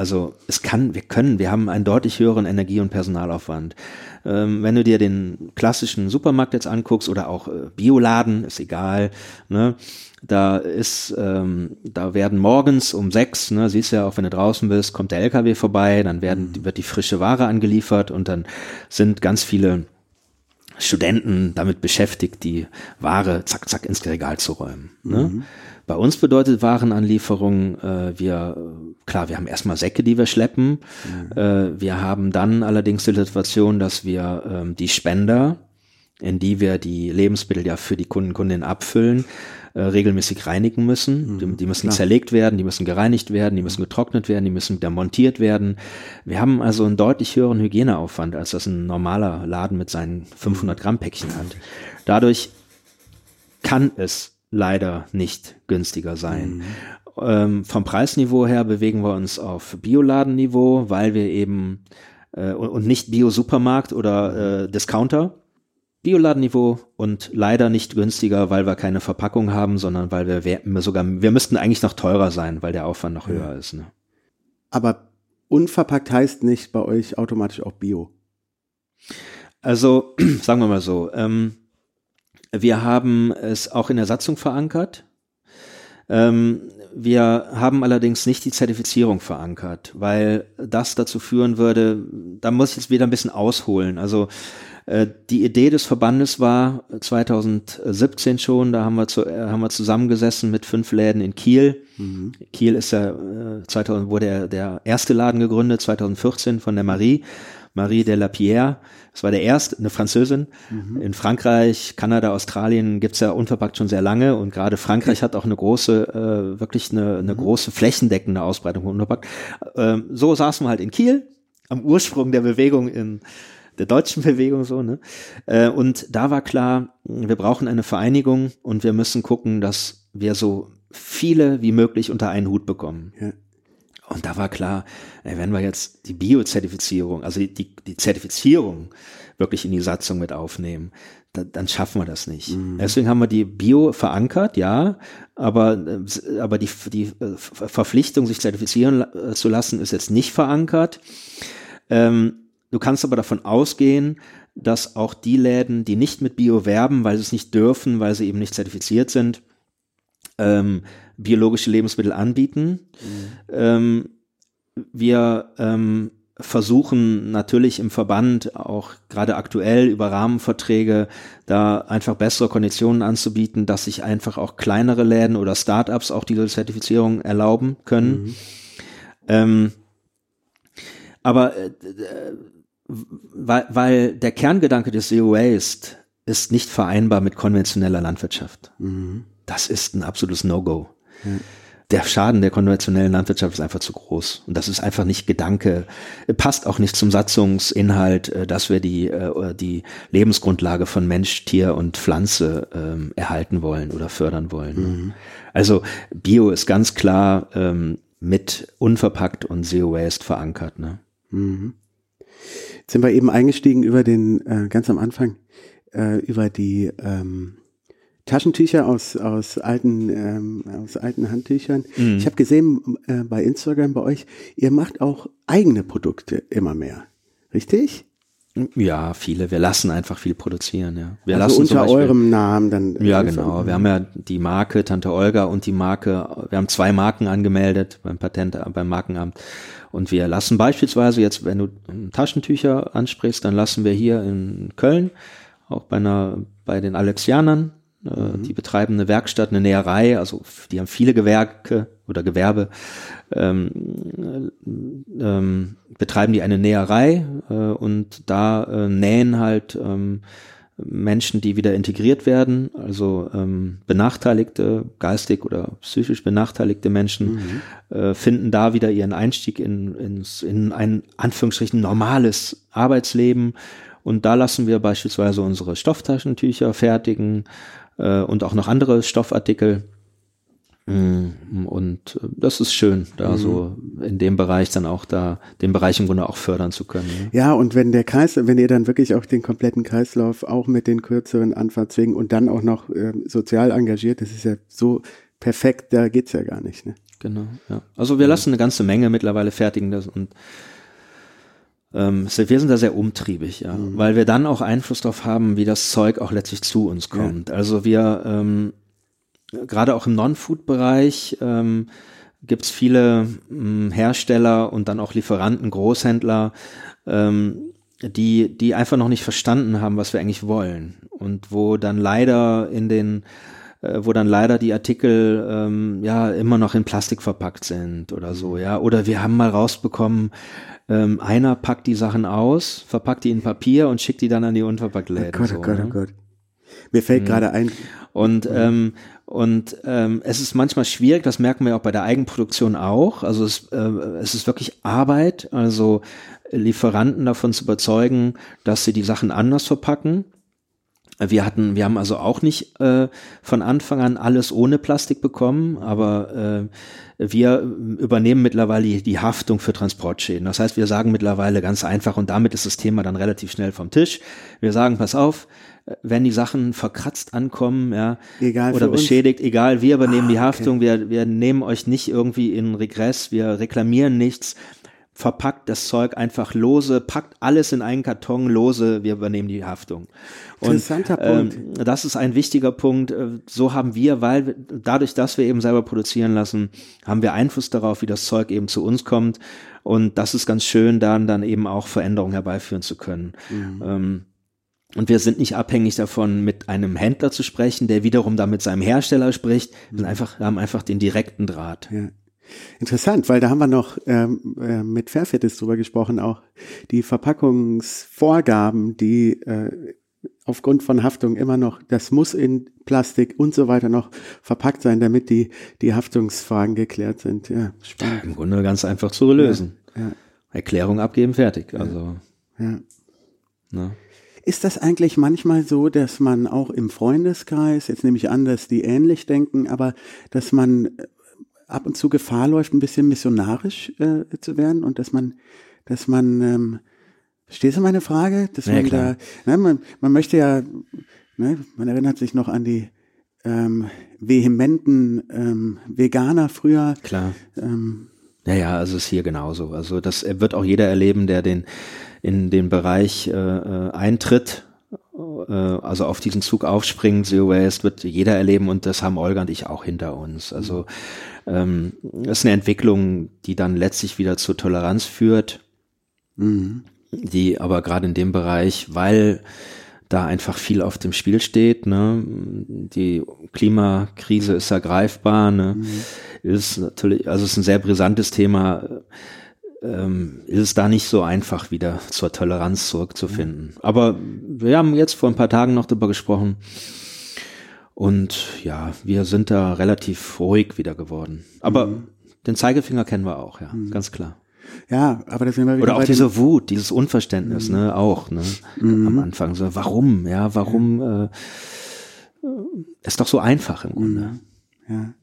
Also es kann, wir können, wir haben einen deutlich höheren Energie- und Personalaufwand. Ähm, wenn du dir den klassischen Supermarkt jetzt anguckst oder auch äh, Bioladen, ist egal, ne? Da ist, ähm, da werden morgens um sechs, ne, siehst du ja auch, wenn du draußen bist, kommt der LKW vorbei, dann werden, mhm. wird die frische Ware angeliefert und dann sind ganz viele Studenten damit beschäftigt, die Ware zack, zack ins Regal zu räumen. Ne? Mhm. Bei uns bedeutet Warenanlieferung, äh, wir, klar, wir haben erstmal Säcke, die wir schleppen. Mhm. Äh, wir haben dann allerdings die Situation, dass wir ähm, die Spender in die wir die Lebensmittel ja für die Kunden, Kundinnen abfüllen, äh, regelmäßig reinigen müssen. Die, die müssen klar. zerlegt werden, die müssen gereinigt werden, die müssen getrocknet werden, die müssen wieder montiert werden. Wir haben also einen deutlich höheren Hygieneaufwand, als das ein normaler Laden mit seinen 500 Gramm Päckchen hat. Dadurch kann es leider nicht günstiger sein. Ähm, vom Preisniveau her bewegen wir uns auf Bioladenniveau, weil wir eben äh, und nicht Bio-Supermarkt oder äh, Discounter. Bioladenniveau und leider nicht günstiger, weil wir keine Verpackung haben, sondern weil wir, wir sogar, wir müssten eigentlich noch teurer sein, weil der Aufwand noch höher ist. Ne? Aber unverpackt heißt nicht bei euch automatisch auch Bio. Also, <clears throat> sagen wir mal so, ähm, wir haben es auch in der Satzung verankert. Ähm, wir haben allerdings nicht die Zertifizierung verankert, weil das dazu führen würde, da muss ich jetzt wieder ein bisschen ausholen. Also äh, die Idee des Verbandes war 2017 schon, da haben wir, zu, äh, haben wir zusammengesessen mit fünf Läden in Kiel. Kiel ist ja, äh, 2000 wurde der, der erste Laden gegründet, 2014 von der Marie, Marie de la Pierre. Das war der erste, eine Französin. In Frankreich, Kanada, Australien gibt's ja unverpackt schon sehr lange und gerade Frankreich hat auch eine große, äh, wirklich eine, eine große flächendeckende Ausbreitung von unverpackt. Ähm, so saßen wir halt in Kiel, am Ursprung der Bewegung in der deutschen Bewegung so, ne? Äh, und da war klar, wir brauchen eine Vereinigung und wir müssen gucken, dass wir so viele wie möglich unter einen Hut bekommen. Ja. Und da war klar, ey, wenn wir jetzt die Bio-Zertifizierung, also die, die, die Zertifizierung wirklich in die Satzung mit aufnehmen, da, dann schaffen wir das nicht. Deswegen haben wir die Bio verankert, ja, aber, aber die, die äh, Ver- Verpflichtung, sich zertifizieren äh, zu lassen, ist jetzt nicht verankert. Ähm, du kannst aber davon ausgehen, dass auch die Läden, die nicht mit Bio werben, weil sie es nicht dürfen, weil sie eben nicht zertifiziert sind, ähm, biologische Lebensmittel anbieten. Ähm, wir ähm, versuchen natürlich im Verband auch gerade aktuell über Rahmenverträge da einfach bessere Konditionen anzubieten, dass sich einfach auch kleinere Läden oder Startups auch diese Zertifizierung erlauben können. Ähm, aber äh, weil, weil der Kerngedanke des Zero Waste ist nicht vereinbar mit konventioneller Landwirtschaft. Das ist ein absolutes No-Go. Der Schaden der konventionellen Landwirtschaft ist einfach zu groß. Und das ist einfach nicht Gedanke, passt auch nicht zum Satzungsinhalt, äh, dass wir die, äh, die Lebensgrundlage von Mensch, Tier und Pflanze ähm, erhalten wollen oder fördern wollen. Also Bio ist ganz klar ähm, mit unverpackt und Zero Waste verankert. Ne? Jetzt sind wir eben eingestiegen über den, äh, ganz am Anfang, äh, über die ähm, Taschentücher aus, aus, alten, ähm, aus alten Handtüchern. Ich habe gesehen äh, bei Instagram bei euch, ihr macht auch eigene Produkte immer mehr. Richtig? Ja, viele. Wir lassen einfach viel produzieren, ja. Wir also lassen unter Beispiel- eurem Namen dann. Ja, äh, genau. Wir haben ja die Marke Tante Olga und die Marke, wir haben zwei Marken angemeldet beim Patent, beim Markenamt. Und wir lassen beispielsweise jetzt, wenn du Taschentücher ansprichst, dann lassen wir hier in Köln, auch bei einer, bei den Alexianern, äh, die betreiben eine Werkstatt, eine Näherei, also die haben viele Gewerke oder Gewerbe, ähm, ähm, betreiben die eine Näherei äh, und da äh, nähen halt ähm, Menschen, die wieder integriert werden, also ähm, benachteiligte, geistig oder psychisch benachteiligte Menschen, äh, finden da wieder ihren Einstieg in, ins, in ein Anführungsstrichen normales Arbeitsleben. Und da lassen wir beispielsweise unsere Stofftaschentücher fertigen äh, und auch noch andere Stoffartikel. Mm, Und äh, das ist schön, da so in dem Bereich dann auch da, den Bereich im Grunde auch fördern zu können. Ne? Ja, und wenn der Kreis, wenn ihr dann wirklich auch den kompletten Kreislauf auch mit den kürzeren Anfahrtswegen und dann auch noch ähm, sozial engagiert, das ist ja so perfekt, da geht's ja gar nicht. Ne? Genau, ja. Also wir lassen eine ganze Menge mittlerweile fertigen das und ähm, wir sind da sehr umtriebig, ja, weil wir dann auch Einfluss darauf haben, wie das Zeug auch letztlich zu uns kommt. Also wir ähm, gerade auch im Non-Food-Bereich ähm, gibt es viele ähm, Hersteller und dann auch Lieferanten, Großhändler, ähm, die, die einfach noch nicht verstanden haben, was wir eigentlich wollen. Und wo dann leider in den äh, wo dann leider die Artikel ähm, ja immer noch in Plastik verpackt sind oder so, ja. Oder wir haben mal rausbekommen, ähm, einer packt die Sachen aus, verpackt die in Papier und schickt die dann an die Unverpacktläden. Oh Gott, so, oh Gott, ne? oh Gott. Mir fällt Mhm. gerade ein, Und, ähm, und ähm, es ist manchmal schwierig, das merken wir auch bei der Eigenproduktion auch. Also es, äh, es ist wirklich Arbeit, also Lieferanten davon zu überzeugen, dass sie die Sachen anders verpacken. Wir hatten, wir haben also auch nicht äh, von Anfang an alles ohne Plastik bekommen, aber äh, wir übernehmen mittlerweile die, Haftung für Transportschäden. Das heißt, wir sagen mittlerweile ganz einfach und damit ist das Thema dann relativ schnell vom Tisch. Wir sagen, pass auf, wenn die Sachen verkratzt ankommen, ja, Egal oder für uns. beschädigt, egal, wir übernehmen Ah, die okay. Haftung, wir, wir nehmen euch nicht irgendwie in Regress, wir reklamieren nichts, verpackt das Zeug einfach lose, packt alles in einen Karton lose, wir übernehmen die Haftung. Interessanter Punkt. Ähm, das ist ein wichtiger Punkt. Äh, So haben wir, weil dadurch, dass wir eben selber produzieren lassen, haben wir Einfluss darauf, wie das Zeug eben zu uns kommt. Und das ist ganz schön, dann dann eben auch Veränderungen herbeiführen zu können. Mhm. Ähm, und wir sind nicht abhängig davon, mit einem Händler zu sprechen, der wiederum dann mit seinem Hersteller spricht. Wir sind einfach, wir haben einfach den direkten Draht. Ja. Interessant, weil da haben wir noch ähm, äh, mit Fairfitness drüber gesprochen, auch die Verpackungsvorgaben, die äh, aufgrund von Haftung immer noch, das muss in Plastik und so weiter noch verpackt sein, damit die, die Haftungsfragen geklärt sind. Ja, spannend. Im Grunde ganz einfach zu lösen. Ja, Erklärung abgeben, fertig. Also, ja. ne? Ist das eigentlich manchmal so, dass man auch im Freundeskreis, jetzt nehme ich an, dass die ähnlich denken, aber dass man ab und zu Gefahr läuft, ein bisschen missionarisch äh, zu werden und dass man, dass man, ähm, verstehst du meine Frage? Dass Ja, man klar. da, ne, man, man möchte ja, ne, man erinnert sich noch an die ähm, vehementen ähm, Veganer früher. Klar. Ähm, Ja, ja, also ist hier genauso. Also das wird auch jeder erleben, der den in den Bereich äh, äh, eintritt, äh, also auf diesen Zug aufspringt, Zero Waste, wird jeder erleben und das haben Olga und ich auch hinter uns. Also ähm, das ist eine Entwicklung, die dann letztlich wieder zur Toleranz führt, mhm. die aber gerade in dem Bereich, weil da einfach viel auf dem Spiel steht. Ne? Die Klimakrise ist ja greifbar. Ne? Ist natürlich, also es ist ein sehr brisantes Thema. Ähm, ist es da nicht so einfach, wieder zur Toleranz zurückzufinden. Aber wir haben jetzt vor ein paar Tagen noch darüber gesprochen. Und ja, wir sind da relativ ruhig wieder geworden. Aber den Zeigefinger kennen wir auch, ja, ganz klar. Ja, aber das sind wir wieder Oder auch diese Wut, dieses Unverständnis, ne, auch, ne, am Anfang so, warum, ja, warum, äh, ist doch so einfach im Grunde. Ja.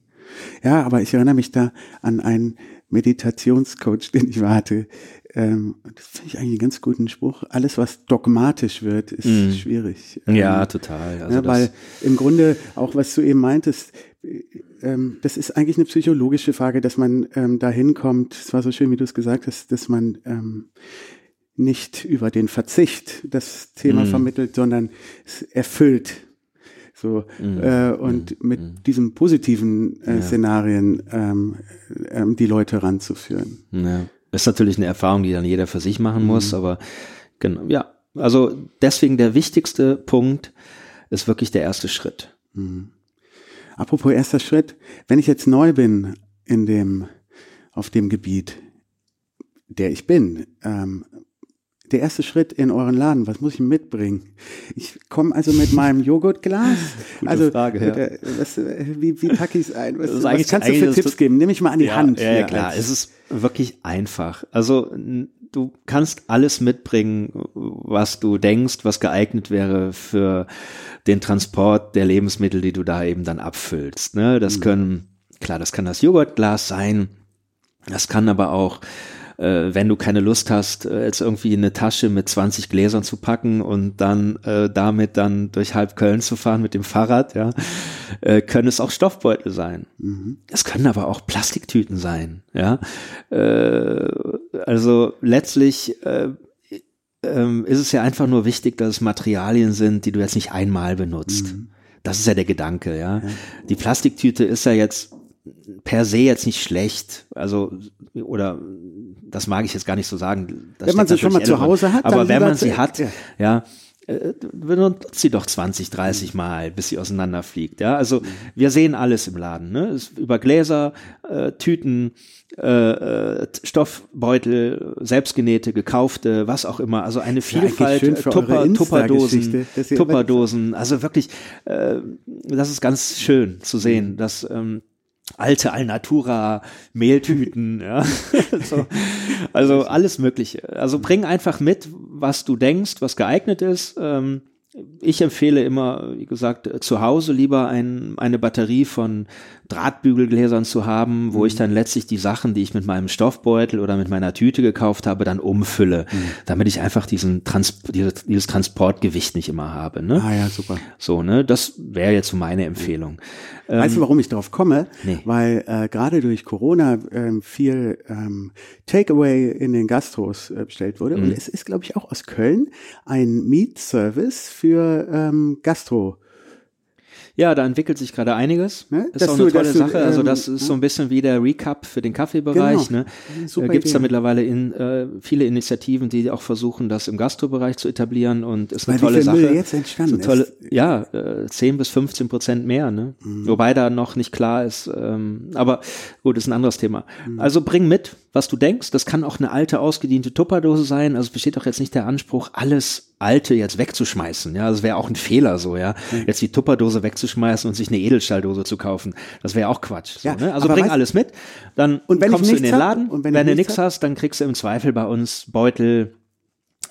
ja, aber ich erinnere mich da an einen Meditationscoach, <laughs> den ich hatte. Ähm, das finde ich eigentlich einen ganz guten Spruch. Alles, was dogmatisch wird, ist schwierig. Ja, Ähm, total. Also ja, das, weil im Grunde auch, was du eben meintest, äh, ähm, das ist eigentlich eine psychologische Frage, dass man ähm, dahin kommt, es war so schön, wie du es gesagt hast, dass man ähm, nicht über den Verzicht das Thema Mhm. vermittelt, sondern es erfüllt. So, Mhm. äh, und mit diesen positiven äh, Szenarien ähm, ähm, die Leute ranzuführen. ja. ist natürlich eine Erfahrung, die dann jeder für sich machen muss, aber genau, ja, also deswegen der wichtigste Punkt ist wirklich der erste Schritt. Apropos erster Schritt, wenn ich jetzt neu bin in dem, auf dem Gebiet, der ich bin, ähm, der erste Schritt in euren Laden, was muss ich mitbringen? Ich komme also mit meinem Joghurtglas. <laughs> Gute also, Frage, ja. äh, was, wie, wie packe ich es ein? Was, was kannst du für Tipps geben? Nimm mich mal an die Hand. Ja, ja klar. Es ist wirklich einfach. Also du kannst alles mitbringen, was du denkst, was geeignet wäre für den Transport der Lebensmittel, die du da eben dann abfüllst. Ne? Das können, klar, das kann das Joghurtglas sein. Das kann aber auch äh, wenn du keine Lust hast, äh, jetzt irgendwie eine Tasche mit 20 Gläsern zu packen und dann äh, damit dann durch halb Köln zu fahren mit dem Fahrrad, ja, äh, können es auch Stoffbeutel sein. Es können aber auch Plastiktüten sein, ja. Äh, also letztlich äh, ähm, ist es ja einfach nur wichtig, dass es Materialien sind, die du jetzt nicht einmal benutzt. Das ist ja der Gedanke, ja. Die Plastiktüte ist ja jetzt per se jetzt nicht schlecht, also oder das mag ich jetzt gar nicht so sagen. Da Wenn man sie schon mal zu. Hause hat, aber wenn man sie hat, ja. ja, äh, benutzt sie doch 20, 30 Mal, bis sie auseinanderfliegt. Ja, also wir sehen alles im Laden, ne? Es, über Gläser, äh, Tüten, äh, äh, Stoffbeutel, selbstgenähte, gekaufte, was auch immer. Also eine Vielfalt, für Tupper, Tupperdosen, Tupperdosen. Also wirklich, äh, das ist ganz schön zu sehen, dass ähm, alte Alnatura Mehltüten, <laughs> ja. <laughs> so, also alles Mögliche. Also bring einfach mit, was du denkst, was geeignet ist. Ähm, ich empfehle immer, wie gesagt, zu Hause lieber ein, eine Batterie von Drahtbügelgläsern zu haben, wo ich dann letztlich die Sachen, die ich mit meinem Stoffbeutel oder mit meiner Tüte gekauft habe, dann umfülle, damit ich einfach diesen Trans dieses, dieses Transportgewicht nicht immer habe. Ne? Ah ja, super. So, ne, das wäre jetzt so meine Empfehlung. weißt du, warum ich drauf komme? nee. Weil äh, gerade durch Corona ähm, viel ähm, Takeaway in den Gastros äh, bestellt wurde. Mhm. Und es ist, glaube ich, auch aus Köln ein Meet-Service für ähm, Gastro. Ja, da entwickelt sich gerade einiges. Ne? Ist Dass auch du- eine tolle dass du, Sache. Also ähm, das ist so ein bisschen wie der Recap für den Kaffeebereich. Genau. Ne? Super Da gibt's da Idee. mittlerweile in, äh, viele Initiativen, die auch versuchen, das im Gastrobereich zu etablieren und ist eine Weil wie tolle viel Sache. Müll jetzt entstanden tolle, ist. Mhm. Ja, äh, 10 bis 15 Prozent mehr. Ne? Wobei da noch nicht klar ist. Ähm, aber gut, ist ein anderes Thema. Mhm. Also bring mit, was du denkst. Das kann auch eine alte, ausgediente Tupperdose sein. Also es besteht auch jetzt nicht der Anspruch, alles Alte jetzt wegzuschmeißen. Ja, das wäre auch ein Fehler so, ja. Jetzt die Tupperdose wegzuschmeißen und sich eine Edelstahldose zu kaufen. Das wäre auch Quatsch. So, Ja, ne? Also bring alles mit. Dann Und wenn ich kommst du in den hab, Laden. und wenn wenn, du nichts hab- hast, dann kriegst du im Zweifel bei uns Beutel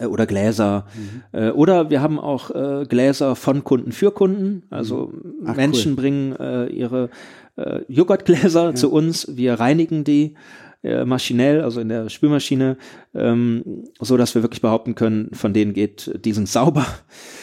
äh, oder Gläser. Mhm. Äh, oder wir haben auch äh, Gläser von Kunden für Kunden. Also Mhm. Ach, Menschen cool. bringen äh, ihre äh, Joghurtgläser zu uns. Wir reinigen die äh, maschinell, also in der Spülmaschine, ähm, so dass wir wirklich behaupten können, von denen geht, die sind sauber.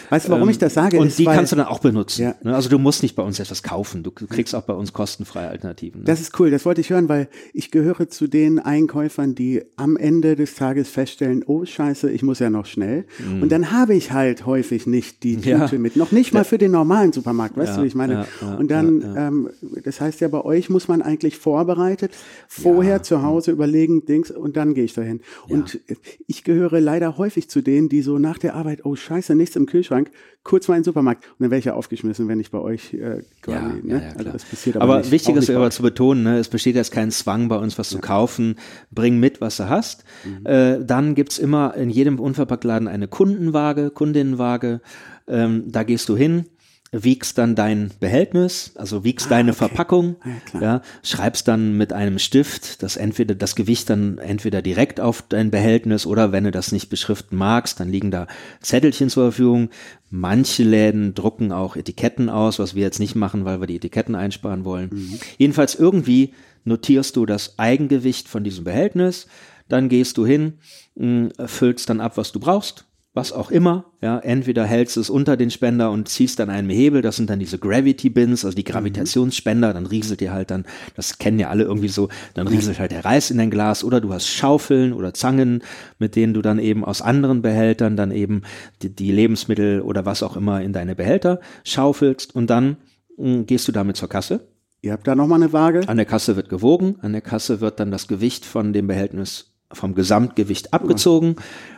Weißt du, warum Ähm, ich das sage? Und Ist, die weil- kannst du dann auch benutzen. Ja. Ne? Also du musst nicht bei uns etwas kaufen. Du kriegst auch bei uns kostenfreie Alternativen. Ne? Das ist cool, das wollte ich hören, weil ich gehöre zu den Einkäufern, die am Ende des Tages feststellen, oh scheiße, ich muss ja noch schnell. Und dann habe ich halt häufig nicht die Tüte Mhm. Ja. mit, noch nicht mal für den normalen Supermarkt, weißt Ja, du, wie ich meine? ja, ja, und dann, ja, Ähm, das heißt ja, bei euch muss man eigentlich vorbereitet, vorher zu Hause überlegen, Dings, und dann gehe ich dahin. Und ich gehöre leider häufig zu denen, die so nach der Arbeit, oh scheiße, nichts im Kühlschrank, kurz mal in den Supermarkt. Und dann wäre ich ja aufgeschmissen, wenn ich bei euch äh, quasi, Ja, ne? ja, ja, also das passiert aber, aber nicht. wichtig ist aber zu betonen, ne, es besteht jetzt kein Zwang bei uns, was zu kaufen. Bring mit, was du hast. Äh, dann gibt's immer in jedem Unverpacktladen eine Kundenwaage, Kundinnenwaage. Ähm, da gehst du hin, wiegst dann dein Behältnis, also wiegst deine Verpackung, Ah, ja, ja, schreibst dann mit einem Stift das entweder das Gewicht dann entweder direkt auf dein Behältnis oder wenn du das nicht beschriften magst, dann liegen da Zettelchen zur Verfügung. Manche Läden drucken auch Etiketten aus, was wir jetzt nicht machen, weil wir die Etiketten einsparen wollen. Mhm. Jedenfalls irgendwie notierst du das Eigengewicht von diesem Behältnis, dann gehst du hin, mh, füllst dann ab, was du brauchst, was auch immer, ja, entweder hältst es unter den Spender und ziehst dann einen Hebel, das sind dann diese Gravity Bins, also die Gravitationsspender, dann rieselt dir halt dann, das kennen ja alle irgendwie so, dann rieselt halt der Reis in dein Glas oder du hast Schaufeln oder Zangen, mit denen du dann eben aus anderen Behältern dann eben die, die Lebensmittel oder was auch immer in deine Behälter schaufelst und dann mh, gehst du damit zur Kasse. Ihr habt da nochmal eine Waage? An der Kasse wird gewogen, an der Kasse wird dann das Gewicht von dem Behältnis vom Gesamtgewicht abgezogen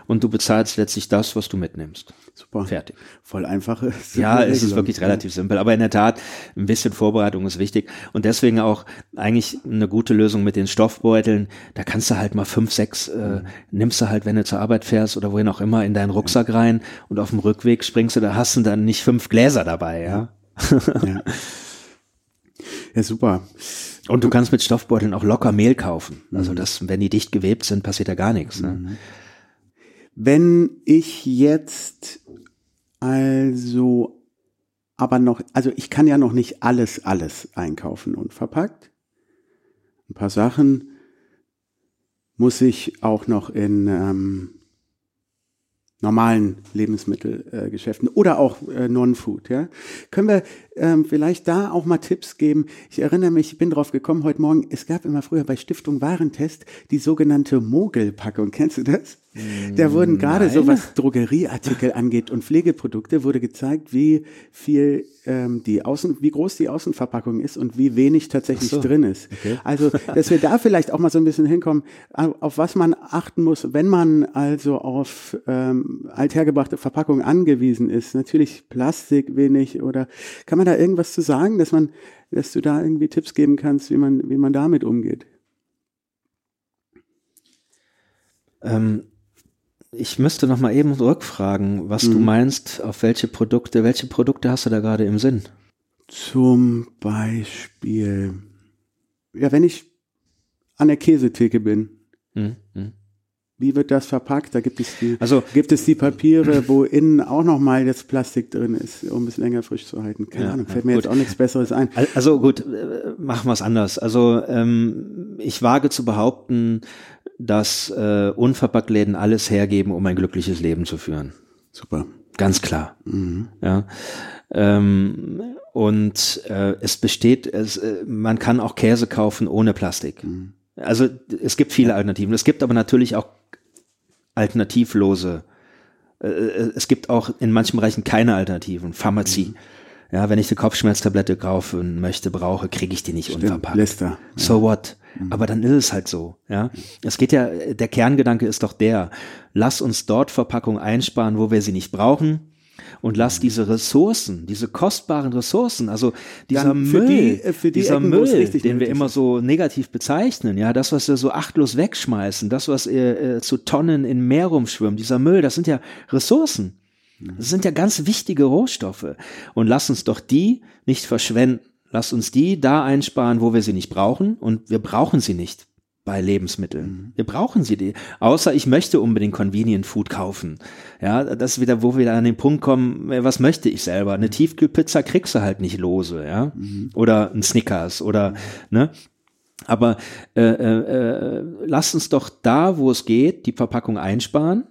und du bezahlst letztlich das, was du mitnimmst. Super. Fertig. Voll einfache. <laughs> Ja, es ist wirklich relativ simpel, aber in der Tat, ein bisschen Vorbereitung ist wichtig und deswegen auch eigentlich eine gute Lösung mit den Stoffbeuteln. Da kannst du halt mal fünf, sechs, äh, nimmst du halt, wenn du zur Arbeit fährst oder wohin auch immer, in deinen Rucksack rein und auf dem Rückweg springst du, da hast du dann nicht fünf Gläser dabei, ja. Ja. <laughs> ja, super. Und du kannst mit Stoffbeuteln auch locker Mehl kaufen. Also das, wenn die dicht gewebt sind, passiert da gar nichts. Ne? Wenn ich jetzt also aber noch, also ich kann ja noch nicht alles, alles einkaufen und verpackt. Ein paar Sachen muss ich auch noch in ähm, normalen Lebensmittelgeschäften äh, oder auch äh, Non-Food. Ja? Können wir ähm, vielleicht da auch mal Tipps geben? Ich erinnere mich, ich bin drauf gekommen heute Morgen, es gab immer früher bei Stiftung Warentest die sogenannte Mogelpackung. Kennst du das? Da wurden gerade Nein. so was <laughs> Drogerieartikel angeht und Pflegeprodukte wurde gezeigt, wie viel ähm, die Außen, wie groß die Außenverpackung ist und wie wenig tatsächlich so. drin ist. Okay. <laughs> Also, dass wir da vielleicht auch mal so ein bisschen hinkommen, au- auf was man achten muss, wenn man also auf ähm, althergebrachte Verpackungen angewiesen ist. Natürlich Plastik wenig oder kann man da irgendwas zu sagen, dass man, dass du da irgendwie Tipps geben kannst, wie man, wie man damit umgeht? Ähm, ich müsste noch mal eben rückfragen, was du meinst, auf welche Produkte, welche Produkte hast du da gerade im Sinn? Zum Beispiel, ja, wenn ich an der Käsetheke bin, Hm? Wie wird das verpackt? Da gibt es die, Also gibt es die Papiere, <clears throat> wo innen auch nochmal das Plastik drin ist, um es länger frisch zu halten. Keine Ja, Ahnung, fällt mir gut. jetzt auch nichts Besseres ein. Al- Also gut, äh, machen wir es anders. Also ähm, ich wage zu behaupten, dass äh, Unverpacktläden alles hergeben, um ein glückliches Leben zu führen. Super. Ganz klar. Mhm. Ja. Ähm, und äh, es besteht, es, äh, man kann auch Käse kaufen ohne Plastik. Mhm. Also es gibt viele Alternativen. Es gibt aber natürlich auch alternativlose. Äh, äh, es gibt auch in manchen Bereichen keine Alternativen. Pharmazie. Mhm. Ja, wenn ich eine Kopfschmerztablette kaufen möchte, brauche, kriege ich die nicht Stimmt, unverpackt. Lister. So what? Mhm. Aber dann ist es halt so, ja. Es geht ja, der Kerngedanke ist doch der, lass uns dort Verpackung einsparen, wo wir sie nicht brauchen. Und Mhm. lass diese Ressourcen, diese kostbaren Ressourcen, also dieser Müll, die- äh, die dieser Ecken, Müll, den wir immer so negativ bezeichnen, ja, das, was wir so achtlos wegschmeißen, das, was äh, äh, zu Tonnen in Meer rumschwimmt, dieser Müll, das sind ja Ressourcen. Das sind ja ganz wichtige Rohstoffe. Und lass uns doch die nicht verschwenden. Lass uns die da einsparen, wo wir sie nicht brauchen. Und wir brauchen sie nicht bei Lebensmitteln. Wir brauchen sie die. Außer ich möchte unbedingt Convenient Food kaufen. Ja, das ist wieder, wo wir an den Punkt kommen, äh, was möchte ich selber? Eine Tiefkühlpizza kriegst du halt nicht lose, ja. Oder ein Snickers oder, ne? Aber äh, äh, äh, lass uns doch da, wo es geht, die Verpackung einsparen.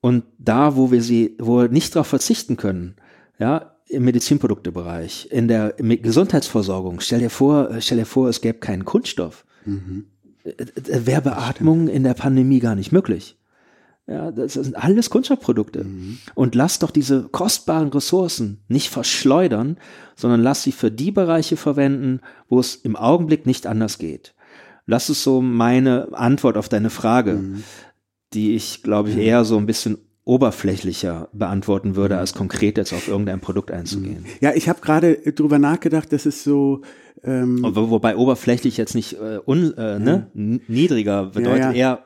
Und da, wo wir sie, wo wir nicht darauf verzichten können, ja, im Medizinproduktebereich, in der Gesundheitsversorgung, stell dir vor, äh, stell dir vor, es gäbe keinen Kunststoff. Äh, äh, Wäre Beatmung in der Pandemie gar nicht möglich. Ja, das sind alles Kunststoffprodukte. Und lass doch diese kostbaren Ressourcen nicht verschleudern, sondern lass sie für die Bereiche verwenden, wo es im Augenblick nicht anders geht. Lass es so meine Antwort auf deine Frage, die ich, glaube ich, eher so ein bisschen oberflächlicher beantworten würde, als konkret jetzt auf irgendein Produkt einzugehen. Ja, ich habe gerade drüber nachgedacht, dass es so ähm, Wo, wobei oberflächlich jetzt nicht äh, un, äh, ne, n- niedriger bedeutet Ja, ja. eher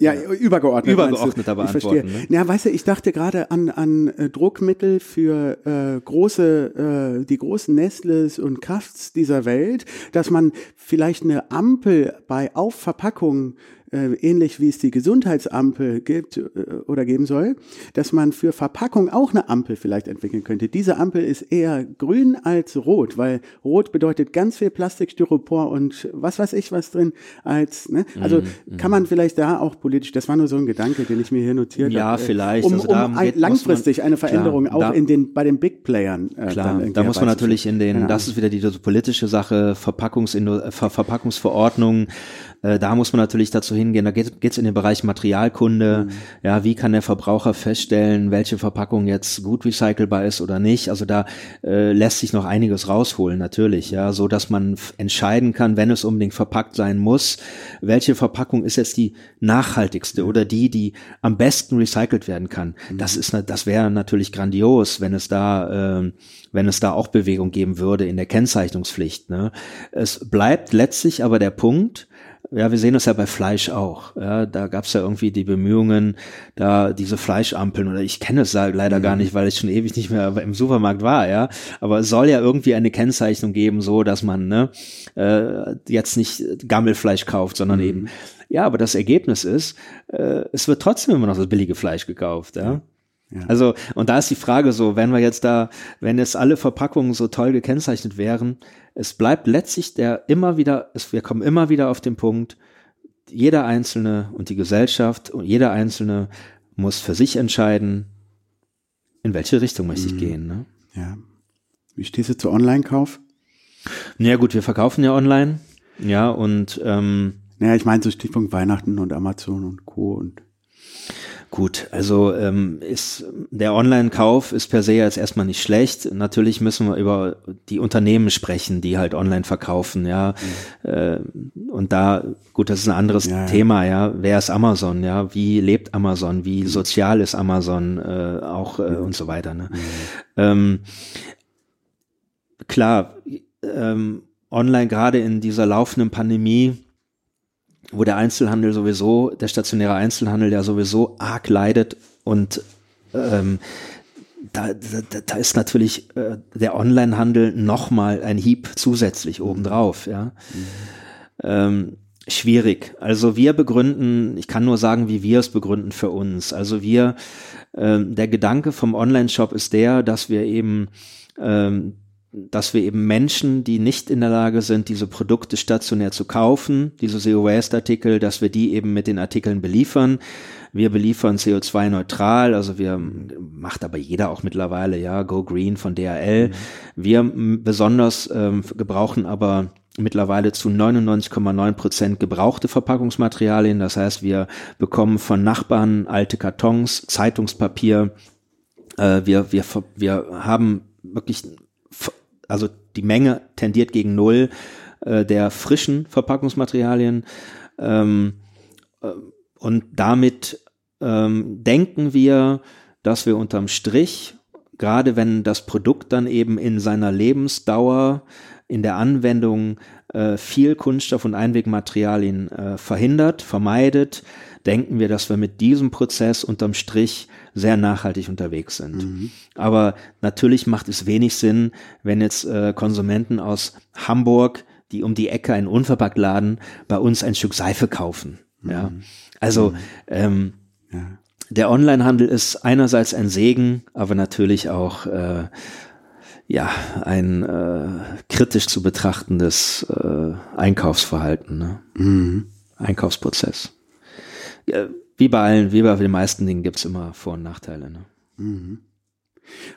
Ja, übergeordnet. Übergeordneter meinst du? Ich verstehe. beantworten, Ja, weißt du, ich dachte gerade an, an äh, Druckmittel für äh, große, äh, die großen Nestles und Krafts dieser Welt, dass man vielleicht eine Ampel bei Aufverpackungen äh, ähnlich wie es die Gesundheitsampel gibt äh, oder geben soll, dass man für Verpackung auch eine Ampel vielleicht entwickeln könnte. Diese Ampel ist eher grün als rot, weil rot bedeutet ganz viel Plastik, Styropor und was weiß ich was drin als, ne? Also Mhm, kann man vielleicht da auch politisch, das war nur so ein Gedanke, den ich mir hier notiert Ja, habe. äh, vielleicht. Um, Also da um ein, muss man- langfristig eine Veränderung klar, auch da- in den, bei den Big Playern. Äh, Klar, da muss man natürlich in den, Keine das ist wieder die, die politische Sache, Verpackungsindo äh, Ver Verpackungsverordnung, äh, da muss man natürlich dazu hingehen, da geht es in den Bereich Materialkunde, Mhm. ja, wie kann der Verbraucher feststellen, welche Verpackung jetzt gut recycelbar ist oder nicht, also da äh, lässt sich noch einiges rausholen, natürlich, ja, so dass man entscheiden kann, wenn es unbedingt verpackt sein muss, welche Verpackung ist jetzt die nachhaltigste oder die, die am besten recycelt werden kann. Das ist, das wäre natürlich grandios, wenn es da, ähm, wenn es da auch Bewegung geben würde in der Kennzeichnungspflicht. Ne? Es bleibt letztlich aber der Punkt, ja, wir sehen das ja bei Fleisch auch. Ja, da gab es ja irgendwie die Bemühungen, da diese Fleischampeln oder ich kenne es da leider gar nicht, weil ich schon ewig nicht mehr im Supermarkt war, ja. Aber es soll ja irgendwie eine Kennzeichnung geben, so dass man ne, äh, jetzt nicht Gammelfleisch kauft, sondern eben ja. Aber das Ergebnis ist, äh, es wird trotzdem immer noch das billige Fleisch gekauft, ja. Ja. Also, und da ist die Frage so, wenn wir jetzt da, wenn jetzt alle Verpackungen so toll gekennzeichnet wären, es bleibt letztlich der immer wieder, es, wir kommen immer wieder auf den Punkt, jeder Einzelne und die Gesellschaft und jeder Einzelne muss für sich entscheiden, in welche Richtung möchte ich gehen. Ne? Ja. Wie stehst du zu Online-Kauf? Ja gut, wir verkaufen ja online, ja, und ähm, Naja, ich meine so Stichpunkt Weihnachten und Amazon und Co. und Gut, also ähm, ist der Online-Kauf ist per se jetzt erstmal nicht schlecht. Natürlich müssen wir über die Unternehmen sprechen, die halt online verkaufen, ja. Mhm. Äh, und da, gut, das ist ein anderes ja, Thema, ja. Wer ist Amazon, ja? Wie lebt Amazon? Wie mhm. sozial ist Amazon äh, auch äh, mhm. und so weiter. Ne? Mhm. Ähm, klar, ähm, online gerade in dieser laufenden Pandemie wo der Einzelhandel sowieso, der stationäre Einzelhandel ja sowieso arg leidet und ähm, da, da, da ist natürlich äh, der Onlinehandel nochmal ein Hieb zusätzlich obendrauf, ja. Mhm. Ähm, schwierig. Also wir begründen, ich kann nur sagen, wie wir es begründen für uns. Also wir, ähm, der Gedanke vom Online-Shop ist der, dass wir eben ähm, dass wir eben Menschen, die nicht in der Lage sind, diese Produkte stationär zu kaufen, diese Zero-Waste-Artikel, dass wir die eben mit den Artikeln beliefern. Wir beliefern CO2-neutral, also wir, macht aber jeder auch mittlerweile, ja, Go Green von DHL. Mhm. Wir besonders ähm, gebrauchen aber mittlerweile zu 99,9 Prozent gebrauchte Verpackungsmaterialien. Das heißt, wir bekommen von Nachbarn alte Kartons, Zeitungspapier. Äh, wir, wir, wir haben wirklich also die Menge tendiert gegen Null äh, der frischen Verpackungsmaterialien. Ähm, äh, und damit ähm, denken wir, dass wir unterm Strich, gerade wenn das Produkt dann eben in seiner Lebensdauer in der Anwendung äh, viel Kunststoff und Einwegmaterialien äh, verhindert, vermeidet, denken wir, dass wir mit diesem Prozess unterm Strich sehr nachhaltig unterwegs sind. Mhm. Aber natürlich macht es wenig Sinn, wenn jetzt äh, Konsumenten aus Hamburg, die um die Ecke einen Unverpacktladen, bei uns ein Stück Seife kaufen. Mhm. Ja, also mhm. ähm, ja. der Onlinehandel ist einerseits ein Segen, aber natürlich auch äh, ja ein äh, kritisch zu betrachtendes äh, Einkaufsverhalten, ne? Mhm. Einkaufsprozess. Äh, wie bei allen, wie bei den meisten Dingen gibt es immer Vor- und Nachteile. Ne? Mhm.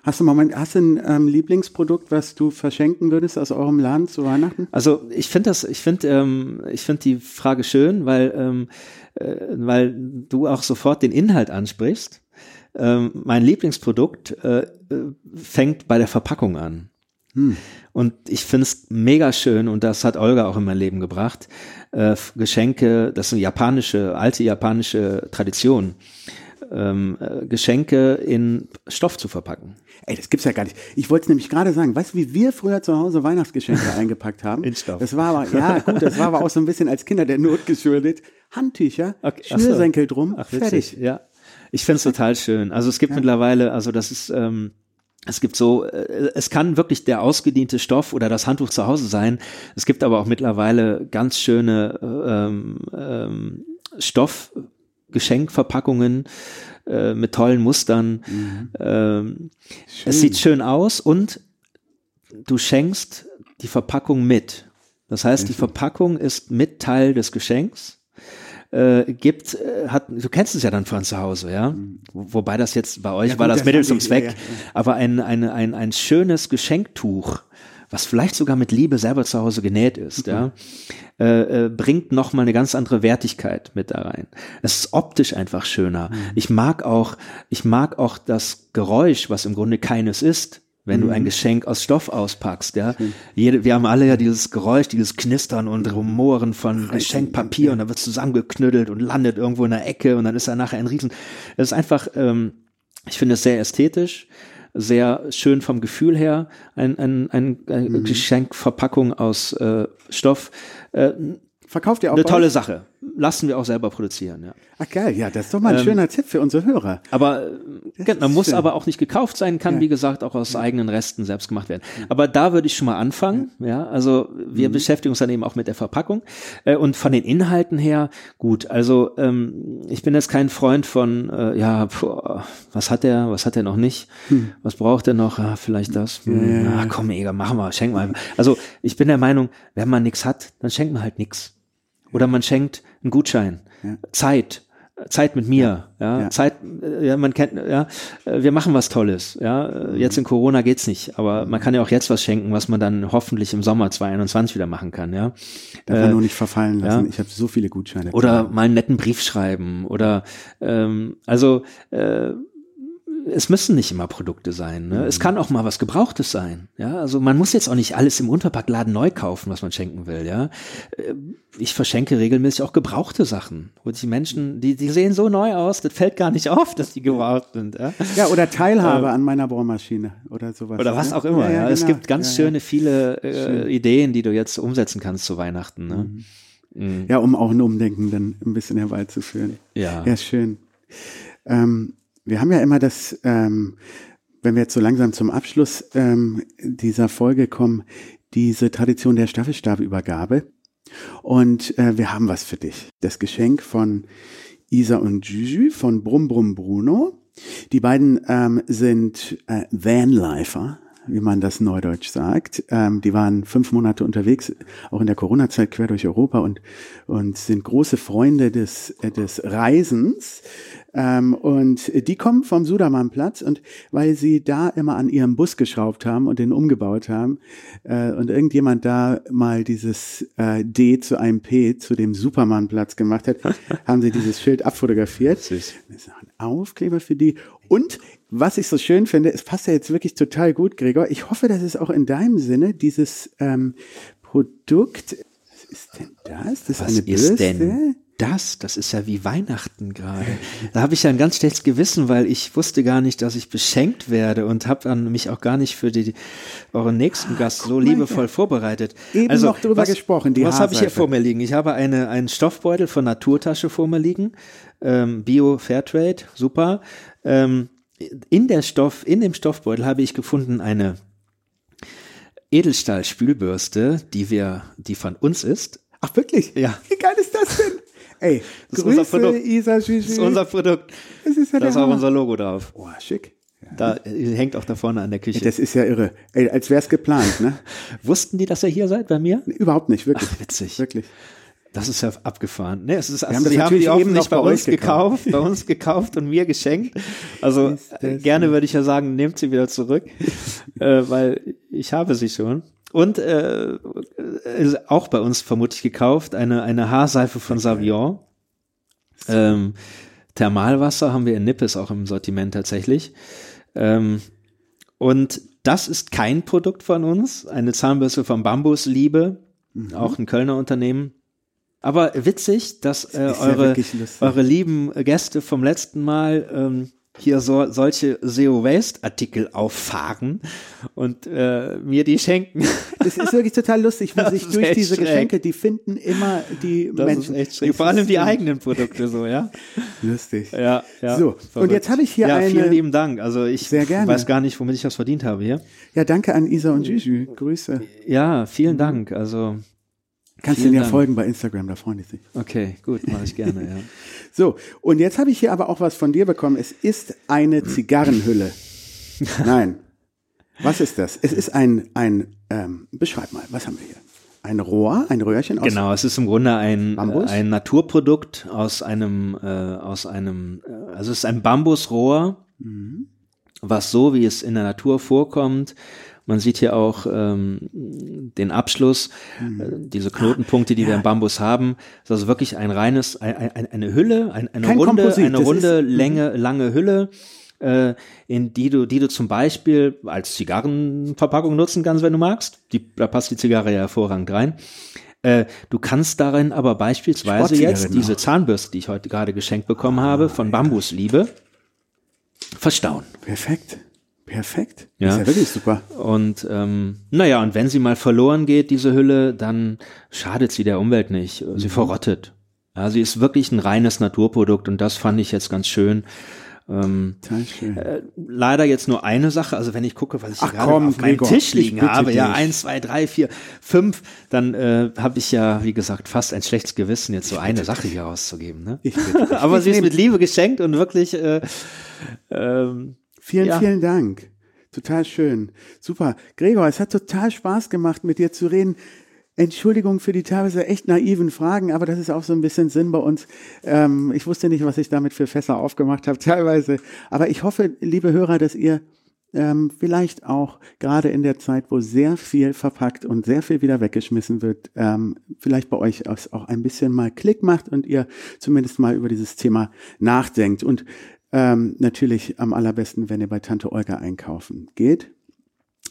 Hast du Moment, hast du ein ähm, Lieblingsprodukt, was du verschenken würdest aus eurem Laden zu Weihnachten? Also ich finde das, ich finde, ähm, ich finde die Frage schön, weil, ähm, äh, weil du auch sofort den Inhalt ansprichst. Ähm, mein Lieblingsprodukt äh, äh fängt bei der Verpackung an. Hm. Und ich finde es mega schön und das hat Olga auch in mein Leben gebracht. Äh, Geschenke, das ist eine japanische, alte japanische Tradition. Ähm, äh, Geschenke in Stoff zu verpacken. Ey, das gibt's ja gar nicht. Ich wollte es nämlich gerade sagen, weißt du, wie wir früher zu Hause Weihnachtsgeschenke <laughs> eingepackt haben? In Stoff. Das war aber, ja gut, das war aber auch so ein bisschen als Kinder der Not geschuldet. Handtücher, okay. Schnürsenkel drum, Ach, fertig. Ja, ich finde es total schön. Also es gibt ja. mittlerweile, also das ist, ähm, es gibt so, äh, es kann wirklich der ausgediente Stoff oder das Handtuch zu Hause sein. Es gibt aber auch mittlerweile ganz schöne ähm, ähm, Stoffgeschenkverpackungen äh, mit tollen Mustern. Mhm. Ähm, es sieht schön aus und du schenkst die Verpackung mit. Das heißt, die Verpackung ist mit Teil des Geschenks äh, gibt, äh, hat, du kennst es ja dann von zu Hause, ja. Mhm. Wobei das jetzt bei euch ja, war das, das Mittel zum Zweck, ja, ja, aber ein, ein, ein, ein schönes Geschenktuch, was vielleicht sogar mit Liebe selber zu Hause genäht ist, mhm. ja, äh, äh, bringt noch mal eine ganz andere Wertigkeit mit da rein. Es ist optisch einfach schöner. Mhm. Ich mag auch, ich mag auch das Geräusch, was im Grunde keines ist wenn du ein mhm. Geschenk aus Stoff auspackst, ja. Jede, wir haben alle ja dieses Geräusch, dieses Knistern und Rumoren von Geschenkpapier ja. und dann wird zusammengeknüttelt und landet irgendwo in der Ecke und dann ist da nachher ein Riesen. Es ist einfach, ähm, ich finde es sehr ästhetisch, sehr schön vom Gefühl her, ein, ein, ein, ein mhm. Geschenkverpackung aus äh, Stoff. Äh, Verkauft ihr auch? Eine tolle Sache. Lassen wir auch selber produzieren, ja. Ach geil, ja, das ist doch mal ein ähm, schöner Tipp für unsere Hörer. Aber das man muss schön. aber auch nicht gekauft sein, kann ja. wie gesagt auch aus ja. eigenen Resten selbst gemacht werden. Ja. Aber da würde ich schon mal anfangen, ja. Also wir mhm. beschäftigen uns dann eben auch mit der Verpackung äh, und von den Inhalten her gut. Also ähm, ich bin jetzt kein Freund von äh, ja, boah, was hat der, was hat er noch nicht, hm. was braucht er noch? Ah, vielleicht das. Hm. Ah, komm, egal, machen wir, schenken wir. Also ich bin der Meinung, wenn man nichts hat, dann schenkt man halt nichts. Oder man schenkt einen Gutschein, ja. Zeit, Zeit mit mir, ja, Ja. Zeit, äh, ja, man kennt, ja, äh, wir machen was Tolles, ja, Äh, jetzt in Corona geht's nicht, aber man kann ja auch jetzt was schenken, was man dann hoffentlich im Sommer 2021 wieder machen kann, ja. Darf man nur nicht verfallen lassen. ja. Ich habe so viele Gutscheine. Oder mal einen netten Brief schreiben oder ähm, also äh, es müssen nicht immer Produkte sein. Ne? Es kann auch mal was Gebrauchtes sein. Ja, also man muss jetzt auch nicht alles im Unterpackladen neu kaufen, was man schenken will. Ja, Äh, ich verschenke regelmäßig auch gebrauchte Sachen, wo die Menschen, die die sehen so neu aus, das fällt gar nicht auf, dass die gebraucht sind. Ja? ja, oder Teilhabe an meiner Bohrmaschine oder sowas. Oder was ne? auch immer. Ja, Es genau. gibt ganz Ja, ja. schöne viele äh, Ideen, die du jetzt umsetzen kannst zu Weihnachten. Ne? Mhm. Ja, um auch ein Umdenken dann ein bisschen herbeizuführen. Ja. Ja, schön. Ähm, wir haben ja immer das, ähm, wenn wir jetzt so langsam zum Abschluss ähm, dieser Folge kommen, diese Tradition der Staffelstabübergabe. Und äh, wir haben was für dich. Das Geschenk von Isa und Juju von Brum Brum Bruno. Die beiden ähm, sind äh, Vanlifer, wie man das neudeutsch sagt. Ähm, die waren fünf Monate unterwegs, auch in der Corona-Zeit quer durch Europa und, und sind große Freunde des, äh, des Reisens. Ähm, und die kommen vom Sudermannplatz und weil sie da immer an ihrem Bus geschraubt haben und den umgebaut haben äh, und irgendjemand da mal dieses äh, D zu einem P zu dem Supermannplatz gemacht hat, <laughs> haben sie dieses Schild abfotografiert. Süß. Das ist ein Aufkleber für die. Und was ich so schön finde, es passt ja jetzt wirklich total gut, Gregor. Ich hoffe, dass es auch in deinem Sinne dieses ähm, Produkt. Was ist denn das? Das ist Was eine ist Bürste. denn das? Das ist ja wie Weihnachten gerade. Da habe ich ja ein ganz schlechtes Gewissen, weil ich wusste gar nicht, dass ich beschenkt werde und habe dann mich auch gar nicht für die euren nächsten Gast so mal liebevoll hier. vorbereitet. Eben noch drüber gesprochen, die was habe ich hier vor mir liegen? Ich habe eine, einen Stoffbeutel von Naturtasche vor mir liegen. Ähm, Bio Fairtrade, super. Ähm, in der Stoff, in dem Stoffbeutel habe ich gefunden eine Edelstahl-Spülbürste, die wir, die von uns ist. Ach, wirklich? Ja. Wie geil ist das denn? Ey, Das ist unser Grüße, Produkt. Isa Das ist unser Produkt. Das ist ja Da ist auch unser Logo drauf. Oh, schick. Da hängt auch da vorne an der Küche. Das ist ja irre. Ey, als wär's geplant, ne? <laughs> Wussten die, dass ihr hier seid bei mir? Überhaupt nicht, wirklich. Ach, witzig. Wirklich. Das ist ja abgefahren. Ne, es ist, also haben das sie haben die eben noch bei bei uns gekauft. gekauft, bei uns gekauft und mir geschenkt. Also gerne würde ich ja sagen, nehmt sie wieder zurück, <laughs> äh, weil ich habe sie schon. Und äh, ist auch bei uns vermutlich gekauft, eine, eine Haarseife von Savion. Ähm, Thermalwasser haben wir in Nippes auch im Sortiment tatsächlich. Ähm, und das ist kein Produkt von uns, eine Zahnbürste von Bambus Liebe, Mhm. auch ein Kölner Unternehmen. Aber witzig, dass äh, ja eure, lustig. eure lieben Gäste vom letzten Mal ähm, hier so, solche Zero Waste Artikel auffahren und äh, mir die schenken. <laughs> Das ist wirklich total lustig, wie Das sich durch diese schräg. Geschenke, die finden immer die Das Menschen. ist echt schräg. Vor allem die eigenen Produkte so, ja. Lustig. Ja, ja. So, und verrückt. jetzt habe ich hier ja, eine- vielen lieben Dank. Also ich Sehr gerne. weiß gar nicht, womit ich das verdient habe hier. Ja, danke an Isa und Juju. Grüße. Ja, vielen Dank. Also Kannst du ja Dank. folgen bei Instagram, da freuen die sich. okay, gut, mache ich gerne. Ja. <laughs> So, und jetzt habe ich hier aber auch was von dir bekommen. Es ist eine Zigarrenhülle. <laughs> Nein. Was ist das? Es ist ein, ein ähm, beschreib mal, was haben wir hier? Ein Rohr, ein Röhrchen aus Genau, es ist im Grunde ein, Bambus? ein Naturprodukt aus einem, äh, aus einem, äh, also es ist ein Bambusrohr, Mhm. was so wie es in der Natur vorkommt. Man sieht hier auch ähm, den Abschluss, äh, diese Knotenpunkte, die wir im Bambus haben. Das ist also wirklich ein reines, ein, ein, eine Hülle, ein, eine Kein runde, Komposit, eine runde, ist- mhm. Länge, lange Hülle, äh, in die du, die du zum Beispiel als Zigarrenverpackung nutzen kannst, wenn du magst. Die, da passt die Zigarre ja hervorragend rein. Äh, du kannst darin aber beispielsweise jetzt diese auch. Zahnbürste, die ich heute gerade geschenkt bekommen habe, von Bambusliebe, verstauen. Perfekt. Perfekt. Ja. Ist ja wirklich super. Und ähm, naja, und wenn sie mal verloren geht, diese Hülle, dann schadet sie der Umwelt nicht. Sie verrottet. Ja, sie ist wirklich ein reines Naturprodukt und das fand ich jetzt ganz schön. Ähm, äh, leider jetzt nur eine Sache, also wenn ich gucke, was ich Ach gerade komm, auf meinem Gregor, Tisch ich liegen habe, ja, eins, zwei, drei, vier, fünf, dann äh, habe ich ja, wie gesagt, fast ein schlechtes Gewissen, jetzt so eine Sache hier rauszugeben. Ne? <laughs> Aber sie ist mit Liebe geschenkt und wirklich äh, ähm, Vielen, Ja. vielen Dank. Total schön. Super. Gregor, es hat total Spaß gemacht, mit dir zu reden. Entschuldigung für die teilweise echt naiven Fragen, aber das ist auch so ein bisschen Sinn bei uns. Ähm, ich wusste nicht, was ich damit für Fässer aufgemacht habe, <laughs> teilweise. Aber ich hoffe, liebe Hörer, dass ihr ähm, vielleicht auch gerade in der Zeit, wo sehr viel verpackt und sehr viel wieder weggeschmissen wird, ähm, vielleicht bei euch auch ein bisschen mal Klick macht und ihr zumindest mal über dieses Thema nachdenkt. Und ähm, natürlich am allerbesten, wenn ihr bei Tante Olga einkaufen geht.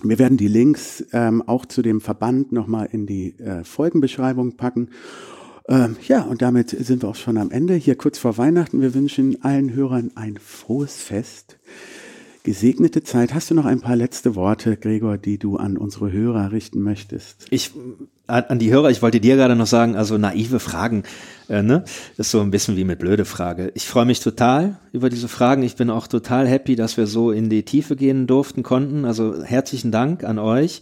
Wir werden die Links ähm, auch zu dem Verband nochmal in die äh, Folgenbeschreibung packen. Ähm, ja, und damit sind wir auch schon am Ende. Hier kurz vor Weihnachten. Wir wünschen allen Hörern ein frohes Fest gesegnete Zeit. Hast du noch ein paar letzte Worte, Gregor, die du an unsere Hörer richten möchtest? Ich an die Hörer, ich wollte dir gerade noch sagen, also naive Fragen, äh, ne? Das ist so ein bisschen wie mit blöde Frage. Ich freue mich total über diese Fragen. Ich bin auch total happy, dass wir so in die Tiefe gehen durften, konnten. Also herzlichen Dank an euch.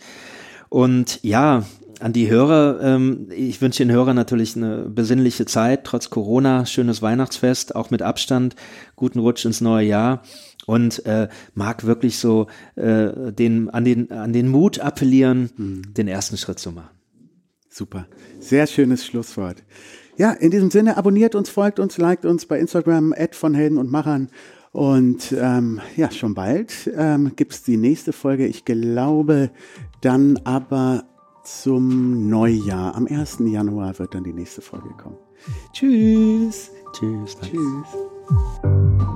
Und ja, an die Hörer, ähm, ich wünsche den Hörern natürlich eine besinnliche Zeit, trotz Corona, schönes Weihnachtsfest, auch mit Abstand, guten Rutsch ins neue Jahr und äh, mag wirklich so äh, den, an, den, an den Mut appellieren, mhm. den ersten Schritt zu machen. Super. Sehr schönes Schlusswort. Ja, in diesem Sinne, abonniert uns, folgt uns, liked uns bei Instagram, Ad von Helden und Machern. Und ähm, ja, schon bald ähm, gibt es die nächste Folge. Ich glaube, dann aber zum Neujahr. Am 1. Januar wird dann die nächste Folge kommen. Tschüss. Tschüss. Tschüss.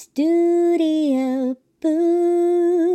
Studio Boo.